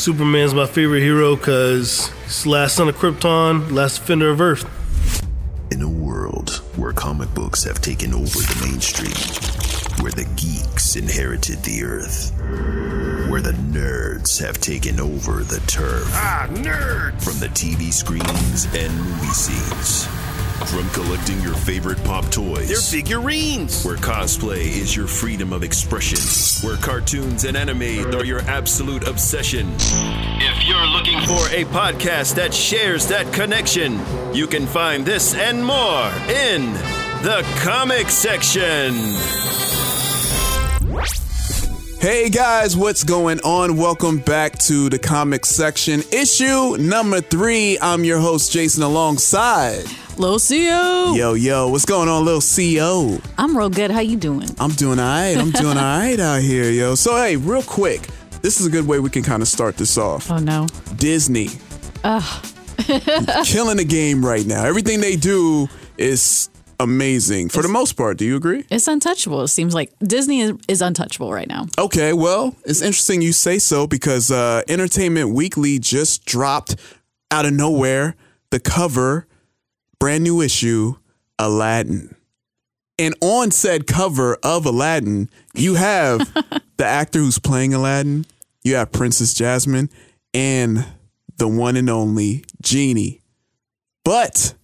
Superman's my favorite hero because he's the last son of Krypton, last defender of Earth. In a world where comic books have taken over the mainstream, where the geeks inherited the earth, where the nerds have taken over the turf. Ah, nerds! From the TV screens and movie scenes. From collecting your favorite pop toys. They're figurines! Where cosplay is your freedom of expression. Where cartoons and anime are your absolute obsession. If you're looking for a podcast that shares that connection, you can find this and more in the comic section. Hey guys, what's going on? Welcome back to the comic section, issue number three. I'm your host, Jason, alongside Lil Xio. Yo, yo, what's going on, little Xio? I'm real good. How you doing? I'm doing all right. I'm doing all right out here, yo. So, hey, real quick, this is a good way we can kind of start this off. Oh no. Disney. killing the game right now. Everything they do is amazing for the most part. Do you agree? It's untouchable. It seems like Disney is, is untouchable right now. Okay, well, it's interesting you say so because uh, Entertainment Weekly just dropped out of nowhere the cover, brand new issue, Aladdin. And on said cover of Aladdin, you have the actor who's playing Aladdin, you have Princess Jasmine, and the one and only Genie. But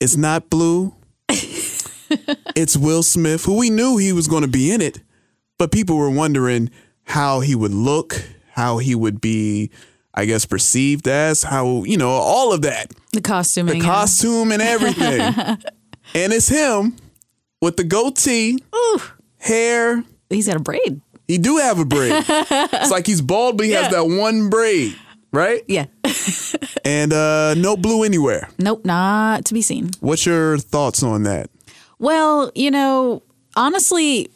it's not Blue. it's Will Smith, who we knew he was going to be in it, but people were wondering how he would look, how he would be, I guess, perceived as, how, you know, all of that. The costuming. The yeah. costume and everything. and it's him with the goatee, Ooh, hair. he's got a braid. He do have a braid. it's like he's bald, but he has that one braid, right? Yeah. And uh no blue anywhere. nope, not to be seen. What's your thoughts on that? Well, you know, honestly,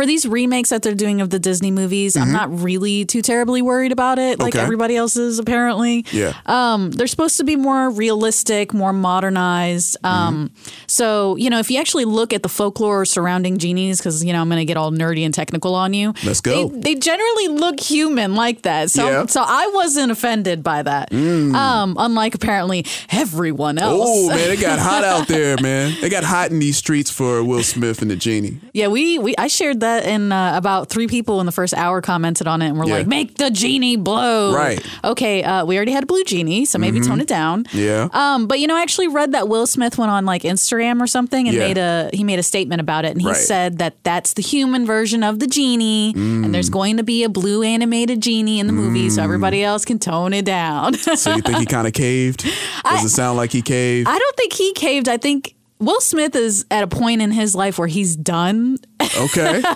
for these remakes that they're doing of the Disney movies, I'm not really too terribly worried about it, like Okay. everybody else is apparently. Yeah. Um, they're supposed to be more realistic, more modernized. Um, So, you know, if you actually look at the folklore surrounding genies, because, you know, I'm going to get all nerdy and technical on you. Let's go. They, they generally look human like that. So, Yeah. so I wasn't offended by that. Um, unlike apparently everyone else. Oh man, it got hot out there, man. It got hot in these streets for Will Smith and the genie. Yeah, we, we I shared that and uh, about three people in the first hour commented on it and were Yeah. like, "Make the genie blow." Right. Okay. Uh, we already had a blue genie, so maybe tone it down. Yeah. Um, but you know, I actually read that Will Smith went on like Instagram or something and Yeah. made a he made a statement about it, and he Right. said that that's the human version of the genie, and Mm. there's going to be a blue animated genie in the movie, so everybody else can tone it down. So you think he kind of caved? Does it sound like he caved? I don't think he caved. I think. Will Smith is at a point in his life where he's done. Okay.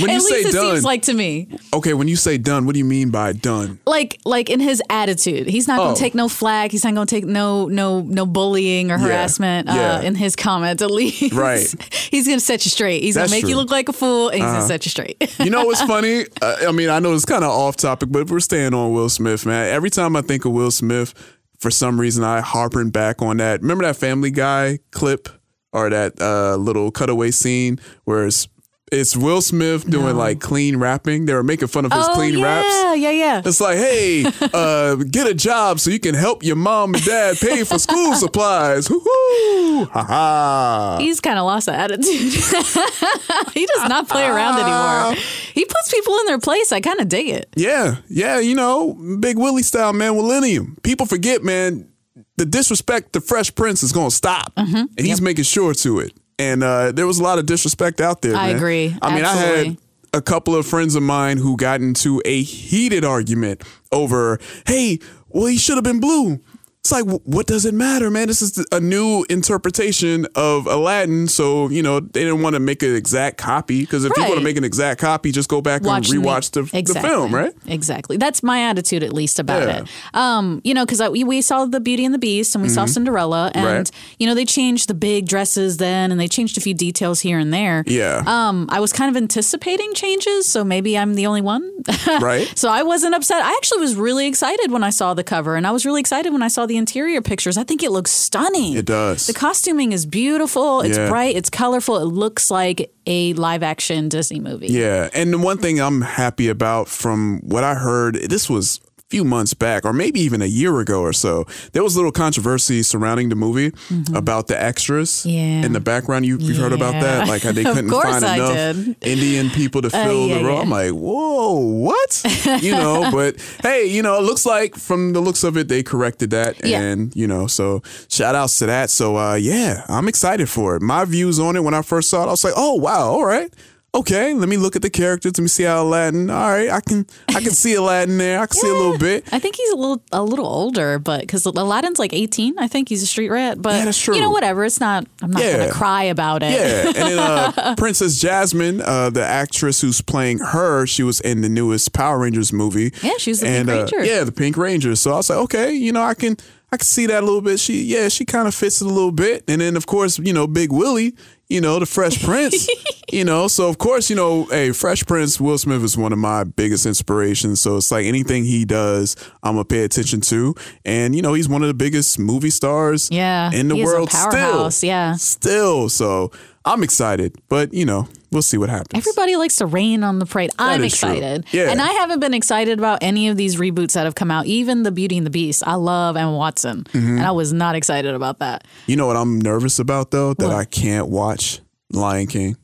When you At say it done, seems like to me. okay, when you say done, what do you mean by done? like like in his attitude he's not Oh. gonna take no flag he's not gonna take no no no bullying or harassment Yeah. uh, in his comments at least Right. he's gonna set you straight he's That's gonna make you true. Uh-huh. look like a fool and he's gonna set you straight You know what's funny? Uh, I mean, I know it's kind of off topic, but we're staying on Will Smith, man. Every time I think of Will Smith, for some reason, I harping back on that. Remember that Family Guy clip or that uh, little cutaway scene where it's it's Will Smith doing like clean rapping. They were making fun of his oh clean yeah raps. yeah yeah yeah. It's like, hey, uh, get a job so you can help your mom and dad pay for school supplies. Woo-hoo! Ha ha. He's kind of lost that attitude. he does not play around anymore. He puts people in their place. I kind of dig it. Yeah, yeah, you know, Big Willie style, man, Millennium. People forget, man, the disrespect to Fresh Prince is going to stop. Mm-hmm. And he's making sure to it. And uh, there was a lot of disrespect out there. I man. agree. I mean, I had a couple of friends of mine who got into a heated argument over, hey, well, he should have been blue. It's like, what does it matter, man? This is a new interpretation of Aladdin. So, you know, they didn't want to make an exact copy because if you want to make an exact copy, just go back Watch and rewatch the, the exactly. film, right? Exactly. That's my attitude, at least about Yeah. it. Um, you know, because we, we saw the Beauty and the Beast, and we saw Cinderella, and Mm-hmm. Right. you know they changed the big dresses then, and they changed a few details here and there. Yeah. Um, I was kind of anticipating changes, so maybe I'm the only one. right? so I wasn't upset. I actually was really excited when I saw the cover, and I was really excited when I saw the interior pictures. I think it looks stunning. It does. The costuming is beautiful. It's Yeah. bright. It's colorful. It looks like a live action Disney movie. Yeah. And the one thing I'm happy about from what I heard, this was few months back, or maybe even a year ago or so, there was a little controversy surrounding the movie about the extras Mm-hmm. Yeah. in the background. You, you've heard about that? Like how they couldn't find I enough did. Indian people to fill yeah, the role. yeah. I'm like, whoa, what? you know, but hey, you know, it looks like from the looks of it, they corrected that. Yeah. And, you know, so shout outs to that. So, uh, yeah, I'm excited for it. My views on it when I first saw it, I was like, oh, wow, all right. Okay, let me look at the characters. Let me see how Aladdin. All right, I can I can see Aladdin there. I can see a little bit. I think he's a little a little older, but because Aladdin's like 18, I think he's a street rat. But Yeah, that's true. you know, whatever. It's not. I'm not Yeah. gonna cry about it. Yeah, and then uh, Princess Jasmine, uh, the actress who's playing her, she was in the newest Power Rangers movie. Yeah, she was the and, Pink uh, Ranger. yeah, the Pink Ranger. So I was like, okay, you know, I can I can see that a little bit. She yeah, she kind of fits it a little bit. And then of course, you know, Big Willie, you know, the Fresh Prince, you know. So of course, you know, hey, Fresh Prince, Will Smith is one of my biggest inspirations. So it's like anything he does, I'm gonna pay attention to. And you know, he's one of the biggest movie stars Yeah, in the he is a world powerhouse, still. yeah. Still. So I'm excited. But you know, we'll see what happens. Everybody likes to rain on the parade. I'm is true. excited. Yeah. And I haven't been excited about any of these reboots that have come out, even the Beauty and the Beast. I love Emma Watson. Mm-hmm. And I was not excited about that. You know what I'm nervous about though? That What? I can't watch Lion King.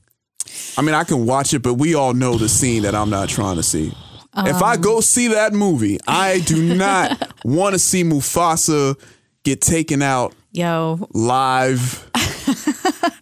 I mean, I can watch it, but we all know the scene that I'm not trying to see. if I Um. go see that movie, I do not want to see Mufasa get taken out Yo, live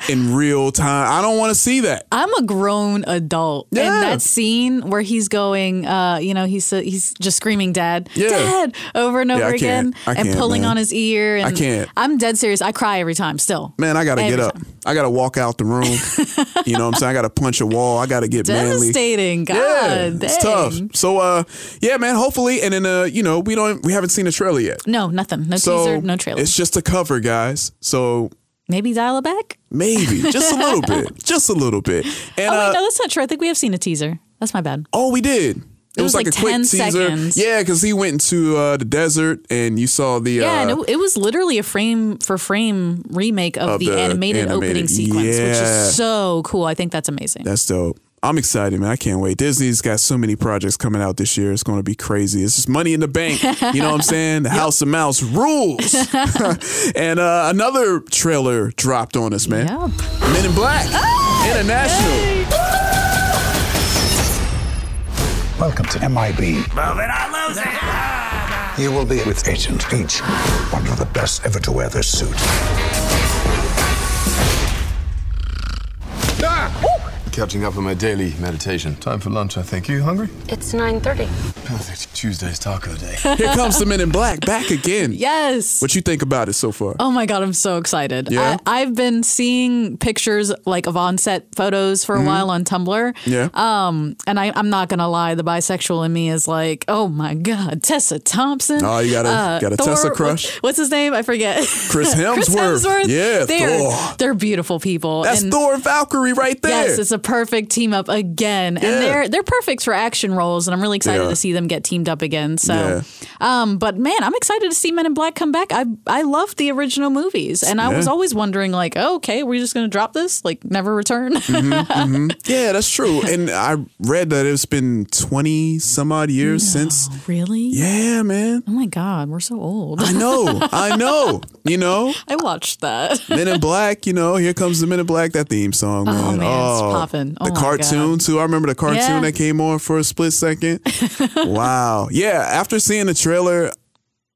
in real time. I don't want to see that. I'm a grown adult, Yeah. and that scene where he's going, uh, you know, he's he's just screaming "Dad, Yeah. Dad" over and over Yeah, again, and pulling man. on his ear. And I can't. I'm dead serious. I cry every time. Still, Man, I got to get up. time. I got to walk out the room. you know what I'm saying? I got to punch a wall. I got to get manly. devastating. God, Yeah, it's tough. So, uh, yeah, man. Hopefully, and then, uh, you know, we don't, we haven't seen a trailer yet. No, nothing. No So teaser. No trailer. It's just a cover, guys. So Maybe dial it back. maybe just a little bit, just a little bit. And Oh wait, uh, no, that's not true. I think we have seen a teaser. That's my bad. oh, we did. It, was like 10 seconds. Yeah, because he went into uh, the desert and you saw the Yeah, uh, and it, it was literally a frame for frame remake of, Of the, the animated, opening animated- sequence, which is so cool. I think that's amazing. That's dope. I'm excited, man. I can't wait. Disney's got so many projects coming out this year. It's going to be crazy. It's just money in the bank. You know what I'm saying? The House of Mouse rules. and uh, another trailer dropped on us, man. Yep. Men in Black International. Welcome to MIB. You will be with Agent H, one of the best ever to wear this suit. Catching up on my daily meditation. Time for lunch, I think. You hungry? It's 9:30. Perfect. Tuesday's taco day. Here comes the Men in Black back again. Yes. What you think about it so far? Oh my god, I'm so excited. Yeah? I, I've been seeing pictures like of on-set photos for a while on Tumblr. Mm-hmm. Yeah. Um, and I, I'm not gonna lie, the bisexual in me is like, oh my god, Tessa Thompson. Oh, you got a- Uh, got a Thor- Tessa what- crush? What's his name? I forget. Chris Hemsworth. Chris Hemsworth. Yeah, they're, Thor. They're beautiful people. That's and Thor Valkyrie right there. Yes, it's a perfect team up again, Yeah. and they're they're perfect for action roles, and I'm really excited Yeah. to see them get teamed up again. So, Yeah. um, but man, I'm excited to see Men in Black come back. I I loved the original movies, and I was always wondering like, oh, okay, we're just gonna drop this, like never return. yeah, that's true. And I read that it's been 20 some odd years since. really? Yeah, man. Oh my God, we're so old. I know. I know. You know? I watched that. Men in Black, you know, here comes the Men in Black, that theme song, man. man, it's Oh the cartoon, God. too. I remember the cartoon Yeah. that came on for a split second. wow. Yeah, after seeing the trailer,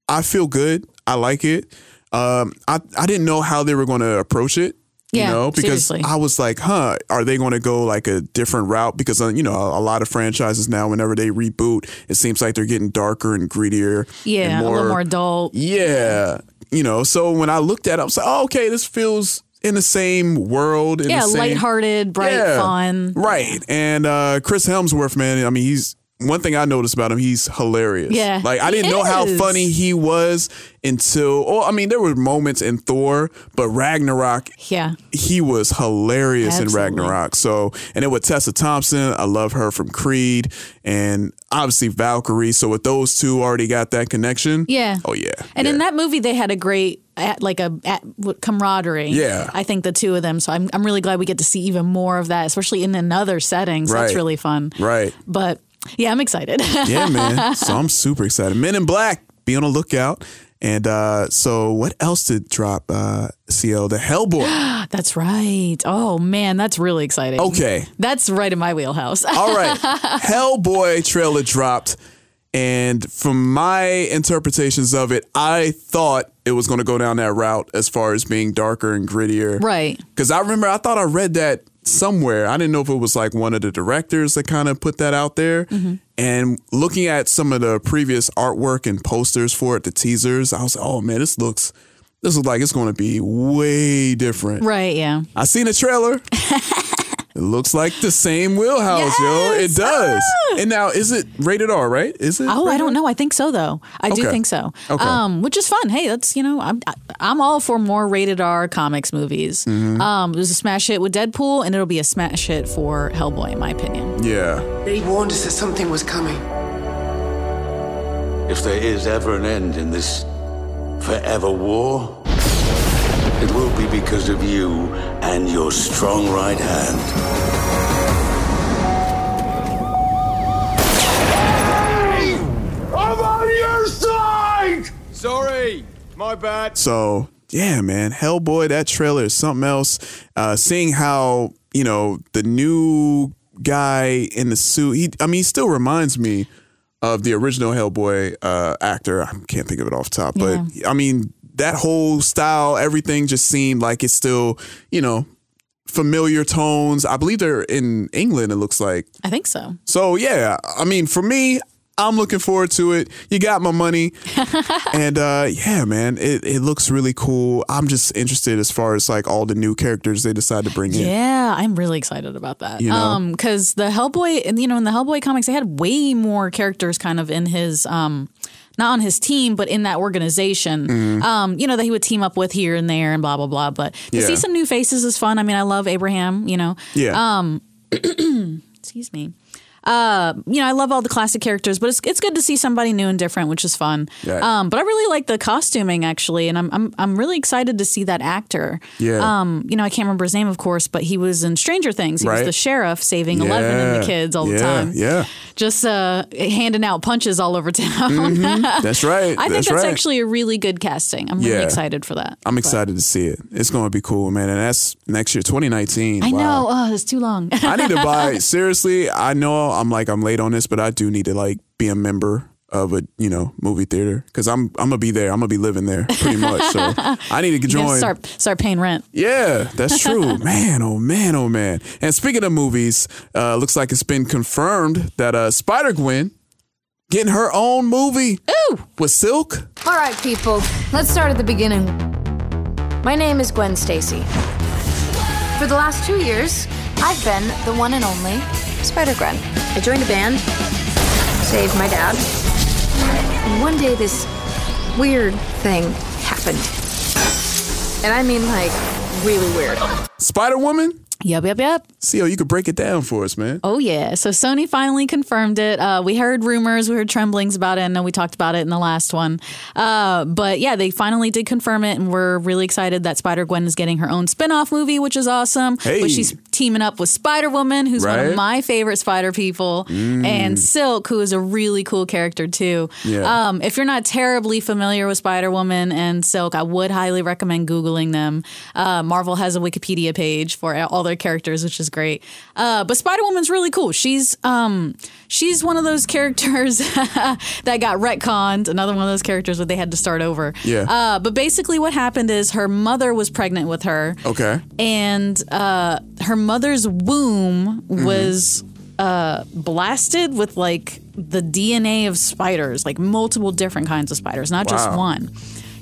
I feel good. I like it. Um, I, I didn't know how they were going to approach it. You Yeah, know, because seriously. I was like, huh, are they going to go like a different route? Because, uh, you know, a, a lot of franchises now, whenever they reboot, it seems like they're getting darker and grittier. yeah, and a little more adult. yeah. You know, so when I looked at it, I was like, oh, okay, this feels in the same world. In Yeah, the same, lighthearted, bright, Yeah. fun. Right. And uh, Chris Hemsworth, man, I mean, he's one thing I noticed about him, he's hilarious. Yeah, Like, I didn't know how funny he was until, oh, I mean, there were moments in Thor, but Ragnarok, Yeah. he was hilarious Absolutely. in Ragnarok. So, and then with Tessa Thompson, I love her from Creed, and obviously Valkyrie. So with those two, already got that connection. Yeah. Oh yeah. And yeah. in that movie, they had a great, at, like a at, camaraderie. Yeah. I think the two of them. So I'm, I'm really glad we get to see even more of that, especially in another setting. So that's really fun. Right. But Yeah, I'm excited. Yeah, man. so I'm super excited. Men in Black, be on the lookout. And uh, so, what else did drop? Uh, CL, the Hellboy. that's right. Oh man, that's really exciting. Okay. That's right in my wheelhouse. All right. Hellboy trailer dropped. And from my interpretations of it, I thought it was going to go down that route as far as being darker and grittier. right. Because I remember, I thought I read that somewhere. I didn't know if it was like one of the directors that kind of put that out there. Mm-hmm. And looking at some of the previous artwork and posters for it, the teasers, I was like, oh man, this looks, this looks like it's going to be way different. Right, yeah. I seen a trailer. it looks like the same wheelhouse, yo. It Yes! does. Ah! And now, is it rated R? Right? Is it? Oh, I rated don't know. I think so, though. I do Okay. think so. Okay. Um, which is fun. Hey, that's you know, I'm I'm all for more rated R comics movies. Mm-hmm. Um, it was a smash hit with Deadpool, and it'll be a smash hit for Hellboy, in my opinion. Yeah. They warned us that something was coming. If there is ever an end in this forever war, it be because of you and your strong right hand. I'm on your side! Sorry, my bad. So yeah, man, Hellboy, that trailer is something else. Uh, seeing how you know the new guy in the suit, he, I mean, he still reminds me of the original Hellboy uh, actor. I can't think of it off top, but I mean, that whole style, everything just seemed like it's still, you know, familiar tones. I believe they're in England. It looks like. I think so. So yeah, I mean, for me, I'm looking forward to it. You got my money, and uh, yeah, man, it, it looks really cool. I'm just interested as far as like all the new characters they decide to bring in. Yeah, I'm really excited about that. You know? Um, because the Hellboy, and you know, in the Hellboy comics, they had way more characters kind of in his um. Not on his team, but in that organization, Mm-hmm. um, you know that he would team up with here and there and blah blah blah. But to Yeah. see some new faces is fun. I mean, I love Abraham. You know, Yeah, Um, excuse me. Uh, you know, I love all the classic characters, but it's it's good to see somebody new and different, which is fun. Right. Um, but I really like the costuming actually, and I'm I'm I'm really excited to see that actor. Yeah. Um, you know, I can't remember his name, of course, but he was in Stranger Things. He Right. was the sheriff saving Eleven and the kids all yeah, the time. Yeah, Just uh, handing out punches all over town. that's right. I think that's, that's, right. actually a really good casting. I'm really excited for that. I'm But- excited to see it. It's going to be cool, man. And that's next year, 2019. I Wow. know. Oh, it's too long. I need to buy. Seriously, I know I'm like I'm late on this, but I do need to like be a member of a you know movie theater because I'm I'm gonna be there. I'm gonna be living there pretty much. So I need to You gotta join. start start paying rent. Yeah, that's true. man, oh man, oh man. And speaking of movies, uh, looks like it's been confirmed that uh, Spider Gwen getting her own movie. Ooh. With Silk. All right, people, let's start at the beginning. My name is Gwen Stacy. For the last two years, I've been the one and only Spider Gwen. I joined a band, saved my dad, and one day this weird thing happened. And I mean, like, really weird. Spider Woman. Yep, yep, yep. Xio, you could break it down for us, man. Oh yeah. So Sony finally confirmed it. Uh, we heard rumors, we heard tremblings about it. and we talked about it in the last one. Uh, but yeah, they finally did confirm it, and we're really excited that Spider Gwen is getting her own spin-off movie, which is awesome. Hey. But she's teaming up with Spider Woman, who's one of my favorite Spider people, and Silk, who is a really cool character too. Yeah. Um, if you're not terribly familiar with Spider Woman and Silk, I would highly recommend googling them. Uh, Marvel has a Wikipedia page for all their characters, which is great. Uh, but Spider Woman's really cool. She's um, she's one of those characters that got retconned. Another one of those characters where they had to start over. Yeah. Uh, but basically, what happened is her mother was pregnant with her Okay. and uh, her mother's womb Mm-hmm. was uh, blasted with like the DNA of spiders, like multiple different kinds of spiders, not just one.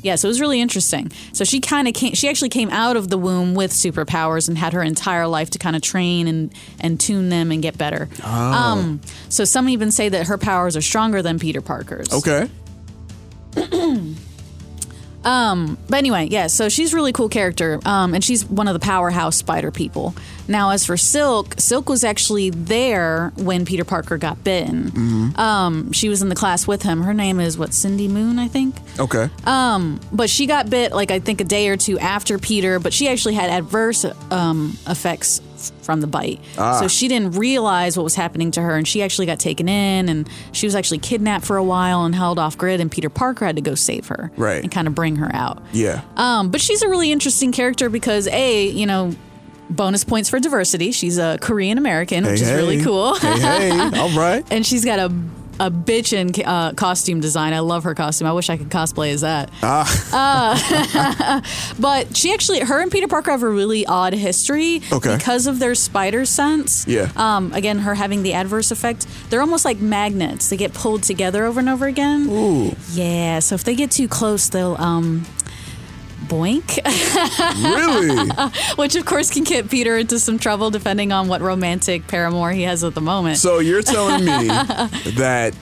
Yeah, so it was really interesting. So she kind of came. She actually came out of the womb with superpowers and had her entire life to kind of train and and tune them and get better. Oh. Um, so some even say that her powers are stronger than Peter Parker's. Okay. But anyway, yeah, so she's a really cool character, um, and she's one of the powerhouse spider people. Now, as for Silk, Silk was actually there when Peter Parker got bitten. Um, she was in the class with him. Her name is what, Cindy Moon, I think. Okay. Um, But she got bit, like I think a day or two after Peter. But she actually had adverse um, effects from the bite. Ah. So she didn't realize what was happening to her, and she actually got taken in, and she was actually kidnapped for a while and held off grid. And Peter Parker had to go save her, Right. and kind of bring her out. Yeah. Um, but she's a really interesting character because a you know. Bonus points for diversity. She's a Korean American, which Hey, is really cool. Hey, hey. All right. and she's got a a bitchin' uh, costume design. I love her costume. I wish I could cosplay as that. Uh, but she actually, her and Peter Parker have a really odd history Okay. because of their spider sense. Yeah. Um, again, her having the adverse effect. They're almost like magnets. They get pulled together over and over again. Ooh. Yeah. So if they get too close, they'll um, boink. Really? Which of course can get Peter into some trouble depending on what romantic paramour he has at the moment. So you're telling me that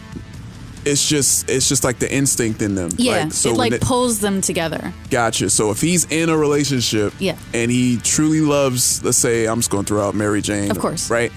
it's just it's just like the instinct in them. yeah, Like, so it like it- pulls them together. Gotcha. So if he's in a relationship, Yeah. and he truly loves, let's say, I'm just going to throw out Mary Jane, Of course. right?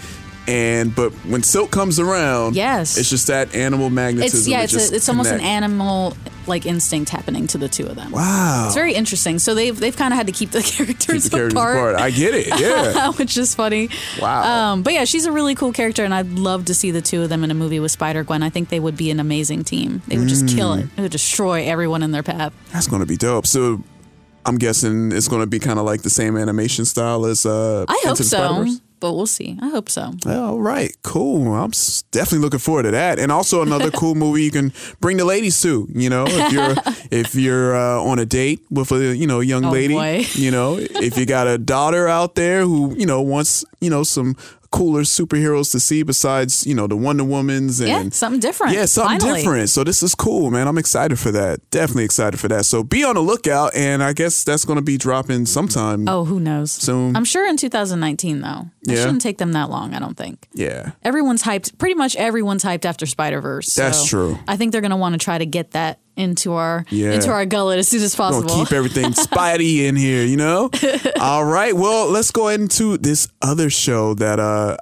And but when Silk comes around, Yes. it's just that animal magnetism. It's yeah, it's a, it's almost an animal like instinct happening to the two of them. Wow. It's very interesting. So they've they've kind of had to keep the characters, Keep the characters apart. apart. I get it. Yeah. Which is funny. Wow. Um, but yeah, she's a really cool character, and I'd love to see the two of them in a movie with Spider Gwen. I think they would be an amazing team. They would just kill Mm. it. It would destroy everyone in their path. That's going to be dope. So I'm guessing it's going to be kind of like the same animation style as uh, I hope so? But we'll see. I hope so. All right, cool. I'm definitely looking forward to that, and also another cool movie you can bring the ladies to. You know, if you're if you're uh, on a date with a you know young Oh, lady, boy. you know, if you got a daughter out there who you know wants you know some cooler superheroes to see besides you know the Wonder Womans and yeah, something different. yeah, something Finally. different. So this is cool, man. I'm excited for that. Definitely excited for that. So be on the lookout, and I guess that's going to be dropping sometime. Oh, who knows? Soon. I'm sure in 2019 though. It Yeah. shouldn't take them that long. I don't think. Yeah. Everyone's hyped. Pretty much everyone's hyped after Spider Verse. That's true. I think they're going to want to try to get that into our Yeah. into our gullet as soon as possible. keep everything Spidey in here, you know? All right. Well, let's go into this other show that uh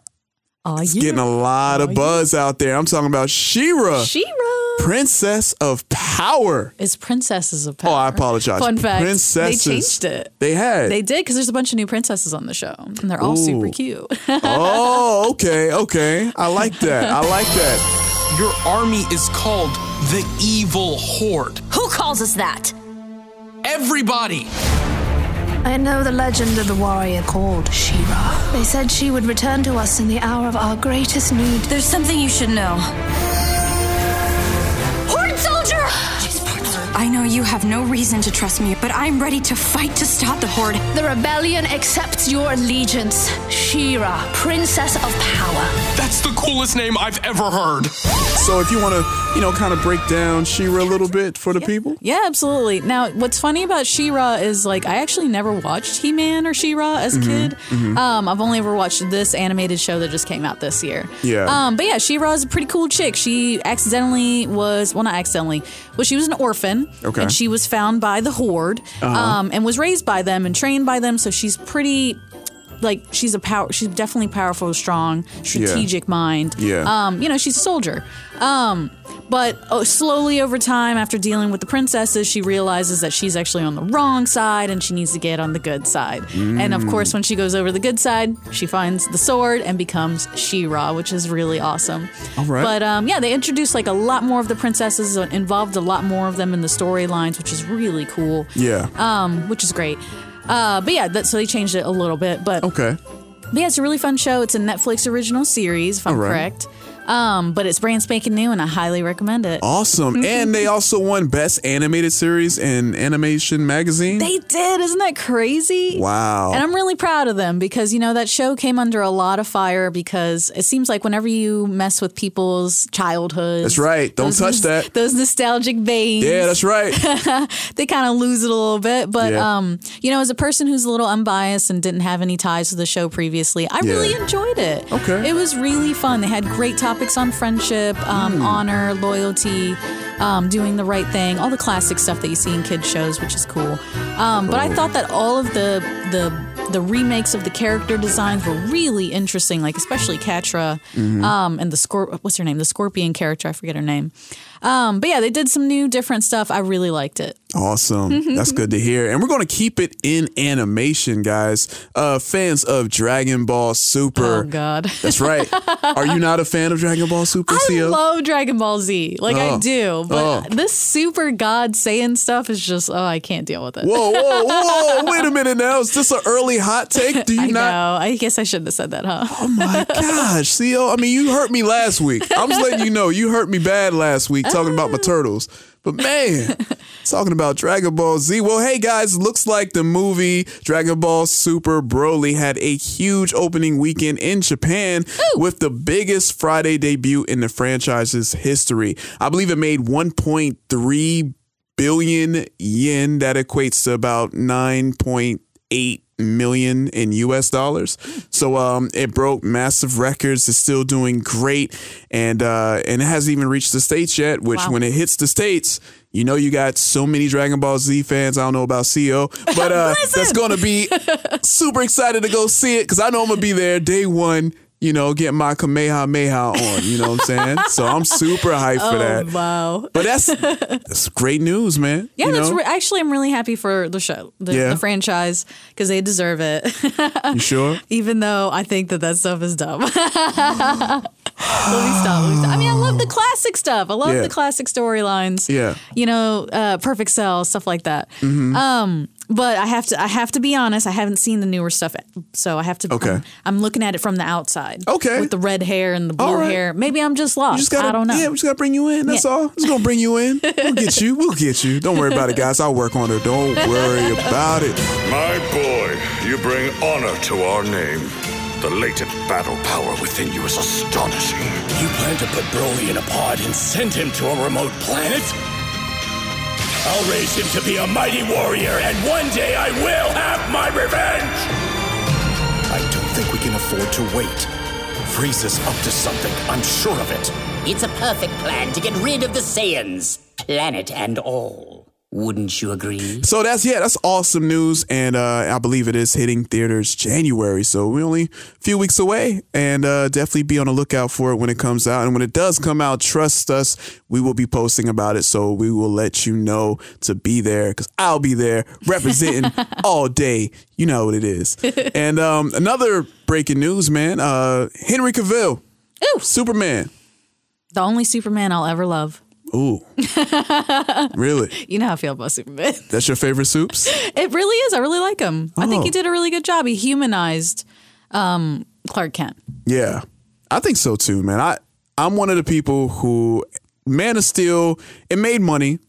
oh, is yeah. getting a lot of buzz out there. I'm talking about She-Ra, She-Ra. Princess of Power. It's princesses of power. Oh, I apologize. Fun fact: Princesses. they changed it. They had. They did because there's a bunch of new princesses on the show, and they're all super cute. oh, okay, okay. I like that. I like that. Your army is called the Evil Horde. Who calls us that? Everybody! I know the legend of the warrior called She-Ra. They said she would return to us in the hour of our greatest need. There's something you should know. I know you have no reason to trust me, but I'm ready to fight to stop the Horde. The rebellion accepts your allegiance. She-Ra, Princess of Power. That's the coolest name I've ever heard. So if you want to, you know, kind of break down She-Ra a little bit for the people. Yeah, absolutely. Now, what's funny about She-Ra is like I actually never watched He-Man or She-Ra as a Mhm, kid. mhm. Um, I've only ever watched this animated show that just came out this year. Yeah. Um, but yeah, She-Ra is a pretty cool chick. She accidentally was well, not accidentally, well, she was an orphan. Okay. And she was found by the Horde, Uh-huh. um, and was raised by them and trained by them. So she's pretty. Like she's a power, she's definitely powerful, strong, strategic mind. Yeah. Um, you know, she's a soldier. Um, but oh, slowly over time, after dealing with the princesses, she realizes that she's actually on the wrong side and she needs to get on the good side. And of Mm. course, when she goes over the good side, she finds the sword and becomes She-Ra, which is really awesome. All right. But um, yeah, they introduced like a lot more of the princesses, uh, involved a lot more of them in the storylines, which is really cool. Yeah. Um, which is great. Uh, but yeah, that, so they changed it a little bit. But Okay. but yeah, it's a really fun show. It's a Netflix original series, if I'm All right. correct. Um, but it's brand spanking new, and I highly recommend it. Awesome. and they also won Best Animated Series in Animation Magazine. They did, isn't that crazy? wow. And I'm really proud of them because you know that show came under a lot of fire because it seems like whenever you mess with people's childhoods, That's right. Don't touch nos- that. Those nostalgic veins. yeah, that's right. they kind of lose it a little bit. But Yeah. um, you know, as a person who's a little unbiased and didn't have any ties to the show previously, I Yeah. really enjoyed it. Okay. It was really fun. They had great topics on friendship, um, Hmm. honor, loyalty, um, doing the right thing, all the classic stuff that you see in kids shows, which is cool. Um, But I thought that all of the the the remakes of the character designs were really interesting, like especially Catra Mhm. um, and the Scor- what's her name, the Scorpion character, I forget her name. Um, but yeah, they did some new different stuff. I really liked it. Awesome. That's good to hear. And we're going to keep it in animation, guys. Uh, fans of Dragon Ball Super. Oh God. That's right. Are you not a fan of Dragon Ball Super, I Xio? love Dragon Ball Z. Like I Oh. do. But Oh. this super God Saiyan stuff is just oh, I can't deal with it. Whoa, whoa, whoa. Wait a minute now. Is this an early hot take? Do you I not? know. I guess I shouldn't have said that, huh? Oh my gosh, Xio. I mean, you hurt me last week. I'm just letting you know, you hurt me bad last week talking about my turtles. But man, talking about Dragon Ball Z. Well, hey guys, looks like the movie Dragon Ball Super Broly had a huge opening weekend in Japan with the biggest Friday debut in the franchise's history. I believe it made 1.3 billion yen. That equates to about 9.8 million in US dollars. So um it broke massive records. It's still doing great and uh and it hasn't even reached the states yet, which Wow. when it hits the states, you know you got so many Dragon Ball Z fans. I don't know about Xio, but uh that's going to be super excited to go see it cuz I know I'm going to be there day 1 you know, get my Kamehameha on, you know what I'm saying? So I'm super hyped for oh that. wow. But that's that's great news, man. Yeah, you that's re- actually I'm really happy for the show, the, Yeah. the franchise, because they deserve it. You sure? Even though I think that that stuff is dumb. let me stop. Let me stop. I mean, I love the classic stuff. I love Yeah. the classic storylines. Yeah. You know, uh, Perfect Cell, stuff like that. Mhm. Um, but I have to. I have to be honest. I haven't seen the newer stuff, so I have to. Okay. I'm, I'm looking at it from the outside. Okay. With the red hair and the blue All right. hair. Maybe I'm just lost. Just gotta, I don't know. Yeah, we just gotta bring you in. That's Yeah. all. Just gonna bring you in. We'll get you. We'll get you. Don't worry about it, guys. I'll work on it. Don't worry about it. My boy, you bring honor to our name. The latent battle power within you is astonishing. You plan to put Broly in a pod and send him to a remote planet? I'll raise him to be a mighty warrior, and one day I will have my revenge! I don't think we can afford to wait. Frieza's up to something, I'm sure of it. It's a perfect plan to get rid of the Saiyans, planet and all. Wouldn't you agree? So that's yeah, that's awesome news, and uh, I believe it is hitting theaters January. So we're only a few weeks away, and uh, definitely be on the lookout for it when it comes out. And when it does come out, trust us, we will be posting about it. So we will let you know to be there because I'll be there representing all day. You know what it is. and um, another breaking news, man. Uh, Henry Cavill, Superman. The only Superman I'll ever love. Ooh, really? You know how I feel about Superman. That's your favorite soups? It really is. I really like him. I think he Oh. did a really good job. He humanized um, Clark Kent. Yeah, I think so too, man. I I'm one of the people who Man of Steel it made money,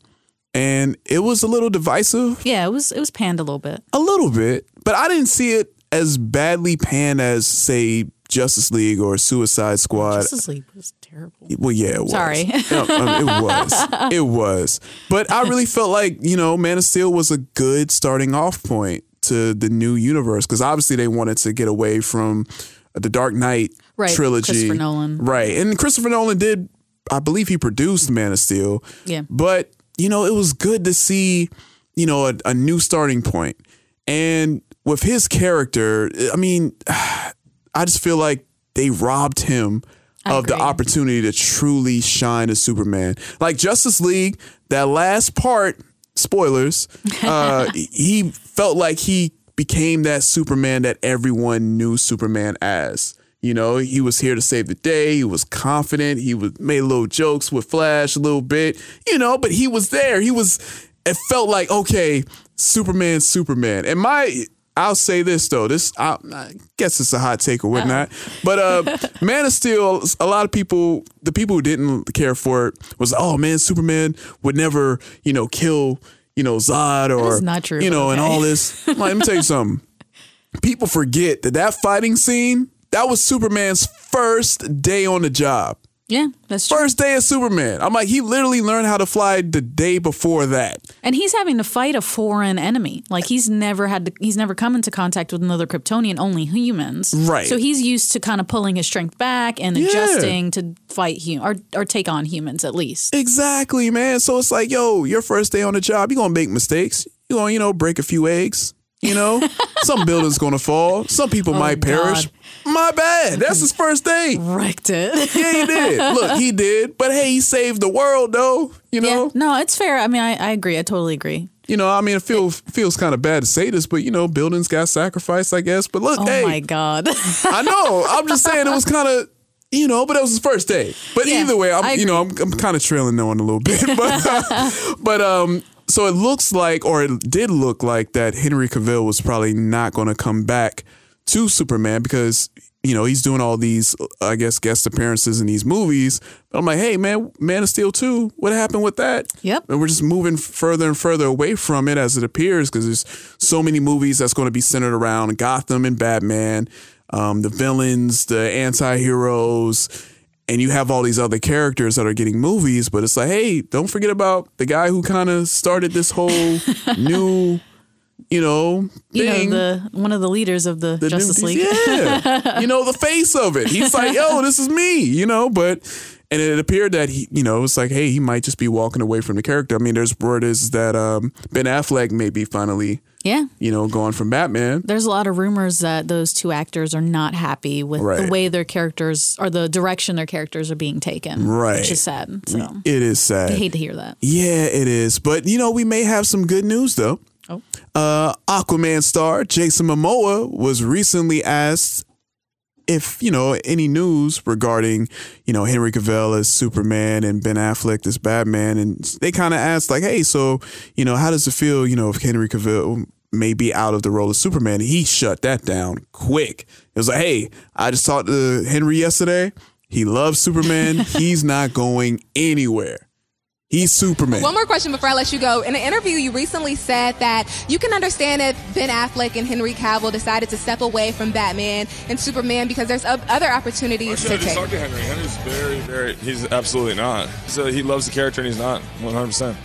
and it was a little divisive, Yeah, it was it was panned a little bit. a little bit, but I didn't see it as badly panned as say Justice League or Suicide Squad. Justice League was terrible. Well, yeah, it was. Sorry. It was. It was. But I really felt like, you know, Man of Steel was a good starting off point to the new universe because obviously they wanted to get away from the Dark Knight Right, trilogy. Christopher Nolan. Right. And Christopher Nolan did, I believe he produced Man of Steel. Yeah. But, you know, it was good to see, you know, a, a new starting point. And with his character, I mean, I just feel like they robbed him of the opportunity to truly shine as Superman. Like Justice League, that last part, spoilers, uh, he felt like he became that Superman that everyone knew Superman as. You know, he was here to save the day. He was confident. He was made little jokes with Flash a little bit, you know, but he was there. He was, it felt like, okay, Superman, Superman. And my, I'll say this though, this, I, I guess it's a hot take or whatnot, but uh, Man of Steel, a lot of people, the people who didn't care for it was, oh man, Superman would never, you know, kill, you know, Zod or, not true, you know, but and all this. Like, let me tell you something. People forget that that fighting scene that was Superman's first day on the job. Yeah, that's true. First day of Superman. I'm like, he literally learned how to fly the day before that. And he's having to fight a foreign enemy. Like he's never had to, he's never come into contact with another Kryptonian, only humans. Right. So he's used to kind of pulling his strength back and Yeah. adjusting to fight hum- or or take on humans at least. Exactly, man. So it's like, yo, your first day on the job, you're gonna make mistakes. You're gonna, you know, break a few eggs. You know, some buildings gonna fall. Some people Oh, might perish. God. My bad. That's his first day. Wrecked it. Yeah, he did. Look, he did. But hey, he saved the world, though. You know. Yeah. No, it's fair. I mean, I, I agree. I totally agree. You know, I mean, it feels feels kind of bad to say this, but you know, buildings got sacrificed, I guess. But look, Oh hey, my God. I know. I'm just saying it was kind of, you know, but it was his first day. But Yeah, either way, I'm, you know, I'm, I'm kind of trailing on a little bit. But, but um, so it looks like, or it did look like that Henry Cavill was probably not going to come back to Superman because you know he's doing all these, I guess, guest appearances in these movies. But I'm like, hey, man, Man of Steel two, what happened with that? Yep. And we're just moving further and further away from it as it appears because there's so many movies that's going to be centered around Gotham and Batman, um, the villains, the anti-heroes, and you have all these other characters that are getting movies, but it's like, hey, don't forget about the guy who kind of started this whole new, you know, You thing. know, the one of the leaders of the, The Justice new- League. Yeah. you know, the face of it. He's like, yo, this is me, you know, but and it appeared that he, you know, it's like, hey, he might just be walking away from the character. I mean, there's word is that um, Ben Affleck may be finally, yeah. you know, going from Batman. There's a lot of rumors that those two actors are not happy with Right. the way their characters or the direction their characters are being taken. Right. Which is sad. So It is sad. I hate to hear that. Yeah, it is. But you know, we may have some good news though. Oh. Uh, Aquaman star Jason Momoa was recently asked if you know any news regarding you know Henry Cavill as Superman and Ben Affleck as Batman, and they kind of asked like, hey, so you know, how does it feel, you know, if Henry Cavill may be out of the role of Superman? He shut that down quick. It was like, hey, I just talked to Henry yesterday. He loves Superman. He's not going anywhere. He's Superman. One more question before I let you go. In an interview, you recently said that you can understand if Ben Affleck and Henry Cavill decided to step away from Batman and Superman because there's other opportunities Should to I just take. talk to Henry? Henry's very, very. He's absolutely not. So he loves the character and he's not. One hundred percent.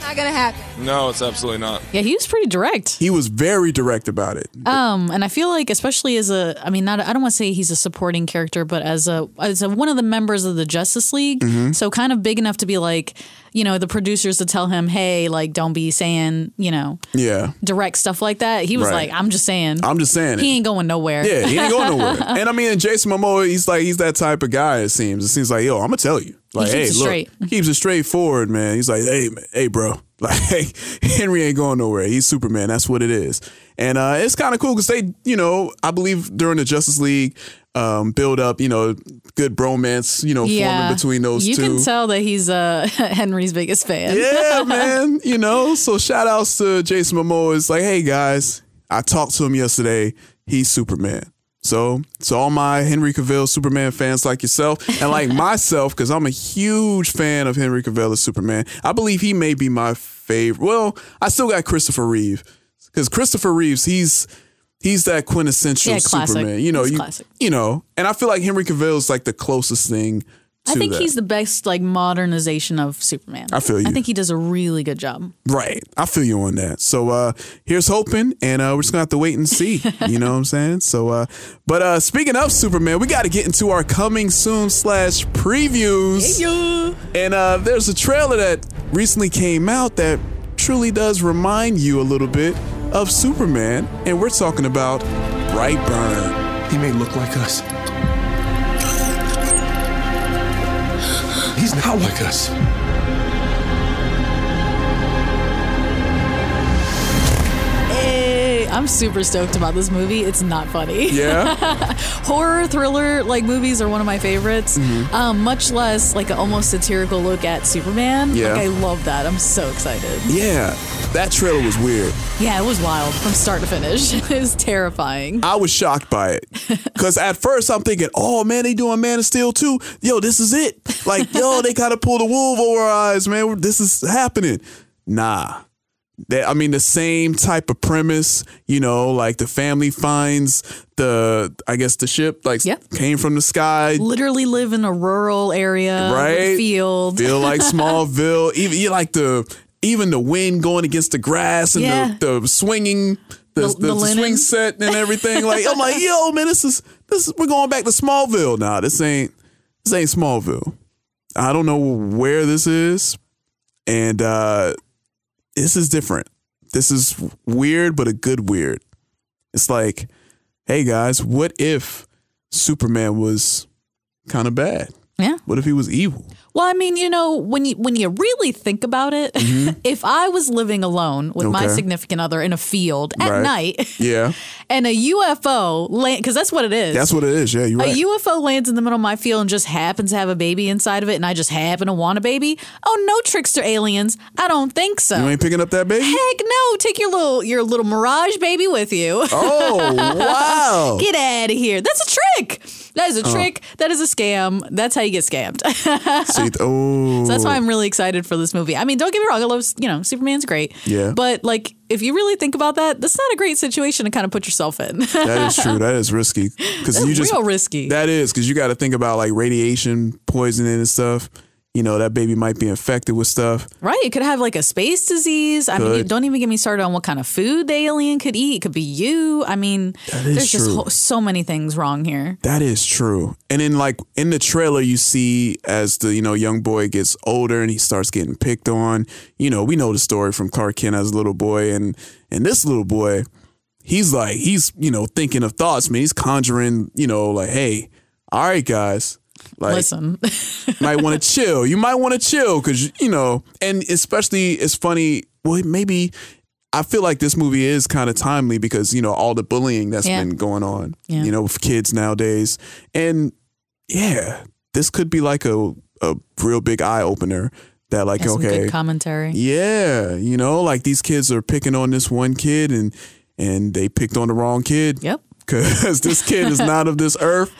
Not gonna happen. No, it's absolutely not. Yeah, he was pretty direct. He was very direct about it. Um, and I feel like, especially as a, I mean, not, I don't want to say he's a supporting character, but as a, as a, one of the members of the Justice League, Mhm. so kind of big enough to be like, you know, the producers to tell him, hey, like, don't be saying, you know, Yeah. direct stuff like that. He was Right. like, I'm just saying, I'm just saying it. he ain't going nowhere. Yeah, he ain't going nowhere. and I mean, Jason Momoa, he's like, he's that type of guy. It seems. It seems like, yo, I'm gonna tell you. Like, keeps hey, look, he keeps it straightforward, man. He's like, hey, man, hey, bro, like, hey, Henry ain't going nowhere. He's Superman. That's what it is. And uh, it's kind of cool because they, you know, I believe during the Justice League um, build up, you know, good bromance, you know, forming between those you two. can tell that he's uh, Henry's biggest fan. Yeah, man. You know, so shout outs to Jason Momoa. It's like, hey guys, I talked to him yesterday. He's Superman. So, so all my Henry Cavill Superman fans like yourself and like myself, because I'm a huge fan of Henry Cavill as Superman. I believe he may be my favorite. Well, I still got Christopher Reeve because Christopher Reeves, he's he's that quintessential Yeah. Superman. You know, He's you classic. you know, and I feel like Henry Cavill is like the closest thing. To I think that. he's the best like modernization of Superman. I feel you. I think he does a really good job. Right. I feel you on that. So uh here's hoping and uh we're just gonna have to wait and see. you know what I'm saying? So uh but uh speaking of Superman, we gotta get into our coming soon slash previews. And uh there's a trailer that recently came out that truly does remind you a little bit of Superman, and we're talking about Brightburn. He may look like us. He's not like us. I'm super stoked about this movie. It's not funny. Yeah? Horror thriller like movies are one of my favorites. Mhm. Um, much less like an almost satirical look at Superman. Yeah. Like I love that. I'm so excited. Yeah. That trailer was weird. Yeah, it was wild from start to finish. it was terrifying. I was shocked by it. Cause at first I'm thinking, oh man, they doing Man of Steel too. Yo, this is it. Like, yo, they gotta pull the wool over our eyes, man. This is happening. Nah. That I mean the same type of premise, you know, like the family finds the I guess the ship like came from the sky. Literally live in a rural area, right? field. Feel like Smallville. even you like the even the wind going against the grass and Yeah. the, the swinging the, The- the, the the swing set and everything. Like I'm like, yo, man, this is this is we're going back to Smallville now. This ain't this ain't Smallville. I don't know where this is, and uh this is different. this is weird, but a good weird. It's like, hey guys, what if Superman was kind of bad? Yeah. What if he was evil? Well, I mean, you know, when you when you really think about it, if I was living alone with my Mm-hmm. Significant other in a field at Right. night Yeah, and a UFO land because that's what it is. that's what it is. Yeah, you're right. A UFO lands in the middle of my field and just happens to have a baby inside of it, and I just happen to want a baby. Oh no, trickster aliens! I don't think so. you ain't picking up that baby? Heck no! Take your little your little mirage baby with you. Oh, wow. Get out of here! That's a trick. That is a Oh. trick. That is a scam. That's how you get scammed. Oh, So that's why I'm really excited for this movie. I mean, don't get me wrong. I love, you know, Superman's great. Yeah. But like, if you really think about that, that's not a great situation to kind of put yourself in. that is true. That is risky because you just real risky. That is because you got to think about like radiation poisoning and stuff. You know that baby might be infected with stuff. Right. It could have like a space disease. I mean, don't even get me started on what kind of food the alien could eat. It could be you. I mean, there's just ho- so many things wrong here. That is true. And then like in the trailer you see as the, you know, young boy gets older and he starts getting picked on. You know, we know the story from Clark Kent as a little boy and and this little boy, he's like he's, you know, thinking of thoughts, man. He's conjuring, you know, like, hey, all right, guys. Like Listen, might want to chill. You might want to chill because you know, and especially it's funny. Well, maybe I feel like this movie is kind of timely because you know all the bullying that's Yeah. been going on. Yeah. You know, with kids nowadays, and yeah, this could be like a a real big eye opener. That like okay, good commentary. yeah, you know, like these kids are picking on this one kid and and they picked on the wrong kid. Yep. Cause this kid is not of this earth,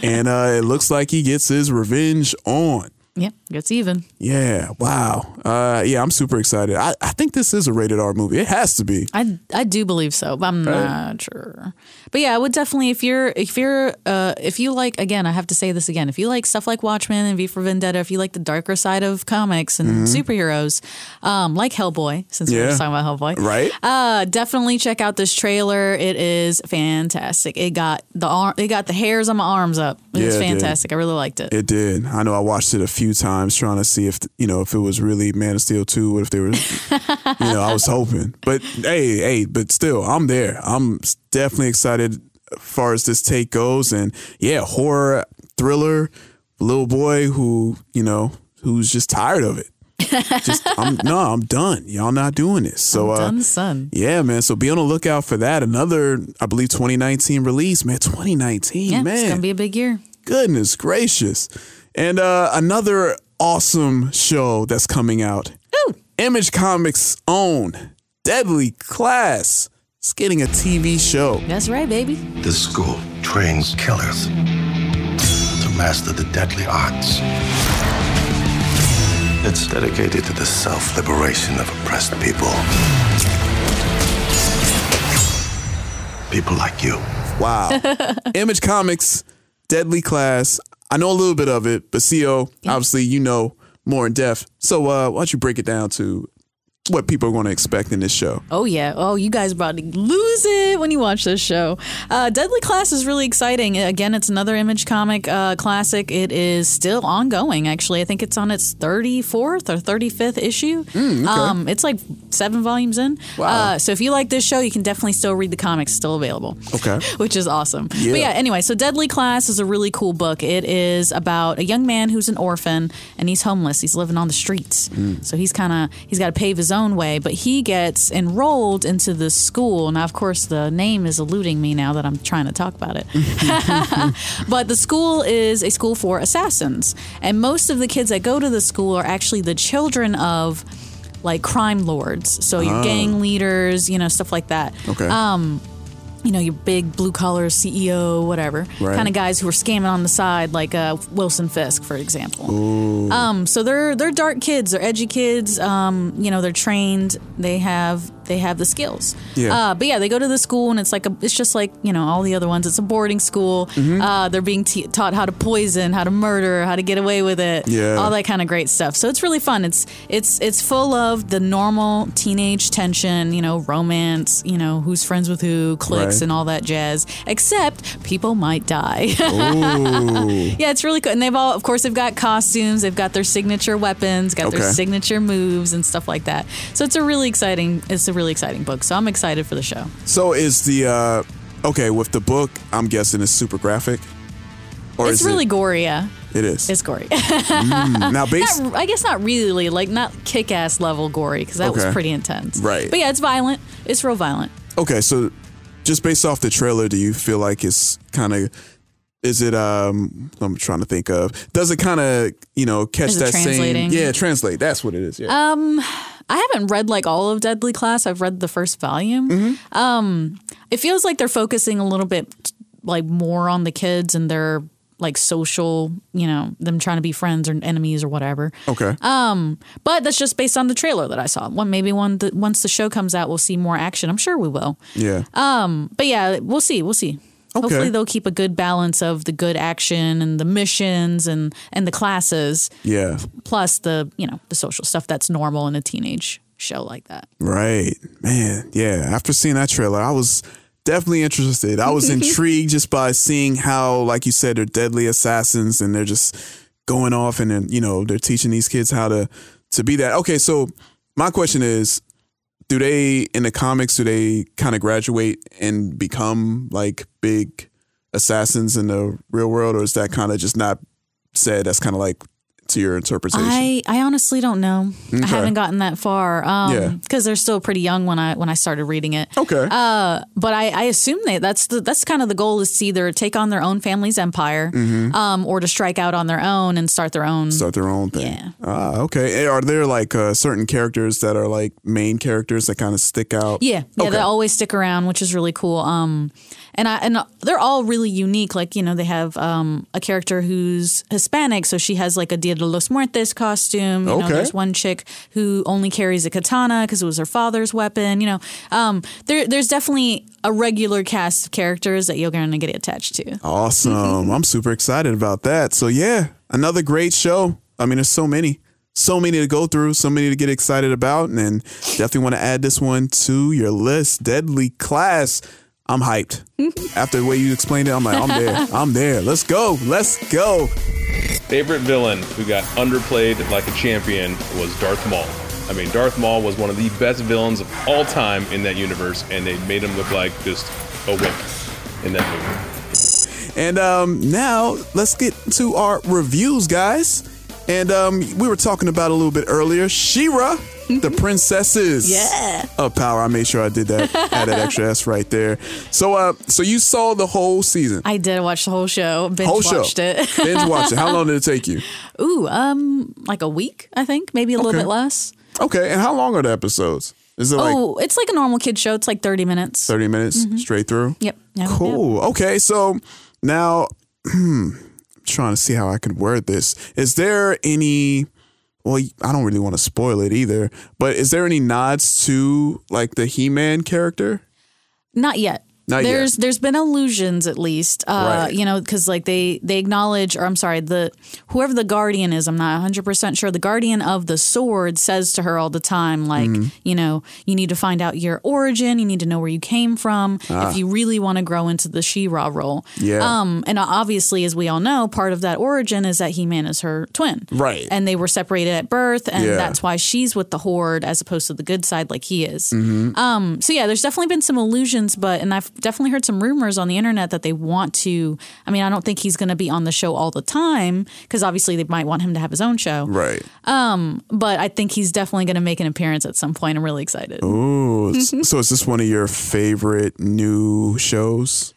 and uh, it looks like he gets his revenge on. Yep. Gets even. Yeah, wow. Uh, yeah, I'm super excited. I, I think this is a rated R movie. It has to be. I, I do believe so, but I'm Right. not sure. But yeah, I would definitely if you're if you're uh if you like again, I have to say this again. If you like stuff like Watchmen and V for Vendetta, if you like the darker side of comics and Mhm. superheroes, um, like Hellboy, since we were just talking about Hellboy, Right. Uh, definitely check out this trailer. It is fantastic. It got the arm, it got the hairs on my arms up. It was Yeah, it fantastic. I really liked it. It did. I know. I watched it a few times trying to see if you know if it was really Man of Steel two. What if they were? you know, I was hoping. But hey, hey, but still, I'm there. I'm definitely excited as far as this take goes. And yeah, horror thriller, little boy who you know who's just tired of it. just I'm no, I'm done. Y'all not doing this. So I'm uh, done, son. Yeah, man. So be on the lookout for that. Another, I believe, 2019 release, man. 2019, Yeah, man. it's gonna be a big year. Goodness gracious. And uh, another awesome show that's coming out. Image Comics' own Deadly Class. It's getting a TV show. That's right, baby. This school trains killers to master the deadly arts. It's dedicated to the self liberation of oppressed people. People like you. Wow. Image Comics, Deadly Class. I know a little bit of it, but Xio, obviously, you know more in depth. So uh, why don't you break it down to what people are going to expect in this show? Oh yeah. Oh, you guys about to lose it when you watch this show. Uh, Deadly Class is really exciting. Again, it's another Image comic uh, classic. It is still ongoing. Actually, I think it's on its thirty fourth or thirty fifth issue. Mm, okay. Um, it's like seven volumes in. Wow. Uh, so if you like this show, you can definitely still read the comics. Still available. Okay. Which is awesome. Yeah. But yeah, anyway, so Deadly Class is a really cool book. It is about a young man who's an orphan and he's homeless. He's living on the streets. Mm. So he's kind of he's got to pave his own way, but he gets enrolled into this school. Now, of course, the name is eluding me now that I'm trying to talk about it. but the school is a school for assassins, and most of the kids that go to the school are actually the children of like crime lords. So your Oh. gang leaders, you know, stuff like that. Okay. Um, you know, your big blue collar CEO, whatever, Right. kind of guys who are scamming on the side, like uh, Wilson Fisk, for example. Ooh. Um, so they're they're dark kids, they're edgy kids. Um, you know, they're trained. They have they have the skills. Yeah. Uh, but yeah, they go to the school and it's like a it's just like you know all the other ones. It's a boarding school. Mm-hmm. Uh, they're being t- taught how to poison, how to murder, how to get away with it. Yeah. All that kind of great stuff. So it's really fun. It's it's it's full of the normal teenage tension. You know, romance. You know, who's friends with who, cliques, Right. and all that jazz. Except people might die. Yeah, it's really cool. And they've all, of course, they've got costumes, they've got their signature weapons, got their signature moves and stuff like that. So it's a really exciting, it's a really exciting book. So I'm excited for the show. So is the uh okay with the book? I'm guessing it's super graphic, or it's really it? gory, yeah. It is. It's gory. Mm, now, based Not- I guess not really, like not kick-ass level gory because that Okay. was pretty intense. Right. But yeah, it's violent. It's real violent. okay, so just based off the trailer, do you feel like it's kind of is it um I'm trying to think of does it kind of you know catch that translating? same yeah translate that's what it is yeah Um, I haven't read like all of Deadly Class. I've read the first volume. Mm-hmm. Um, it feels like they're focusing a little bit like more on the kids and their like social, you know, them trying to be friends or enemies or whatever. okay Um, but that's just based on the trailer that I saw. One maybe one the, once the show comes out, we'll see more action. I'm sure we will. yeah Um, but yeah, we'll see. We'll see. Okay. Hopefully they'll keep a good balance of the good action and the missions and and the classes, yeah plus the you know the social stuff that's normal in a teenage show like that. Right. Man, yeah. After seeing that trailer, I was definitely interested. I was intrigued just by seeing how, like you said, they're deadly assassins and they're just going off and then, you know, they're teaching these kids how to to be that. Okay, so my question is do they in the comics do they kind of graduate and become like big assassins in the real world or is that kind of just not said? That's kind of like to your interpretation? I, I honestly don't know. Okay. I haven't gotten that far. Um, Yeah. because they're still pretty young when I when I started reading it. Okay. Uh, but I, I assume they that's the that's kind of the goal is to either take on their own family's empire, Mhm. um, or to strike out on their own and start their own. start their own thing. Yeah. Ah, okay. Are there like uh, certain characters that are like main characters that kind of stick out? Yeah, yeah, Okay. they always stick around, which is really cool. Um, and I and they're all really unique. Like you know, they have um a character who's Hispanic, so she has like a Dia de los Muertos costume. You know, Okay. there's one chick who only carries a katana because it was her father's weapon. You know, um, there there's definitely a regular cast of characters that you're going to get attached to. Awesome. I'm super excited about that. So yeah, another great show. I mean, there's so many. So many to go through, so many to get excited about, and definitely want to add this one to your list. Deadly Class. I'm hyped. After the way you explained it, I'm like, I'm there. I'm there. Let's go. Let's go. Favorite villain who got underplayed like a champion was Darth Maul. I mean, Darth Maul was one of the best villains of all time in that universe, and they made him look like just a wimp in that movie. And um, now let's get to our reviews, guys. And um, we were talking about a little bit earlier. She-Ra, the princesses Yeah. of power. I made sure I did that. Had that extra S right there. So, uh, so you saw the whole season, I did watch the whole show. Binge whole show, watched it. binge watch it. How long did it take you? Ooh, um, like a week, I think, maybe a little bit less. Okay, and how long are the episodes? Is it like oh, it's like a normal kid show. It's like thirty minutes. thirty minutes Mhm. straight through? Yep. Yeah, Cool. Okay, so now I'm trying to see how I can word this. Is there any well, I don't really want to spoil it either, but is there any nods to like the He-Man character? Not yet. Not yet. there's there's been allusions at least, uh, Right. you know, because like they they acknowledge, or I'm sorry, the whoever the guardian is, I'm not 100 percent sure. The guardian of the sword says to her all the time, like, Mm-hmm. you know, you need to find out your origin, you need to know where you came from, Ah. if you really want to grow into the She-Ra role. Yeah. Um, and obviously, as we all know, part of that origin is that He-Man is her twin. Right. And they were separated at birth, and Yeah. that's why she's with the Horde as opposed to the good side, like he is. Mhm. Um, so yeah, there's definitely been some illusions, but and I've definitely heard some rumors on the internet that they want to. I mean, I don't think he's going to be on the show all the time because obviously they might want him to have his own show. Right. Um, but I think he's definitely going to make an appearance at some point. I'm really excited. Ooh. so is this one of your favorite new shows?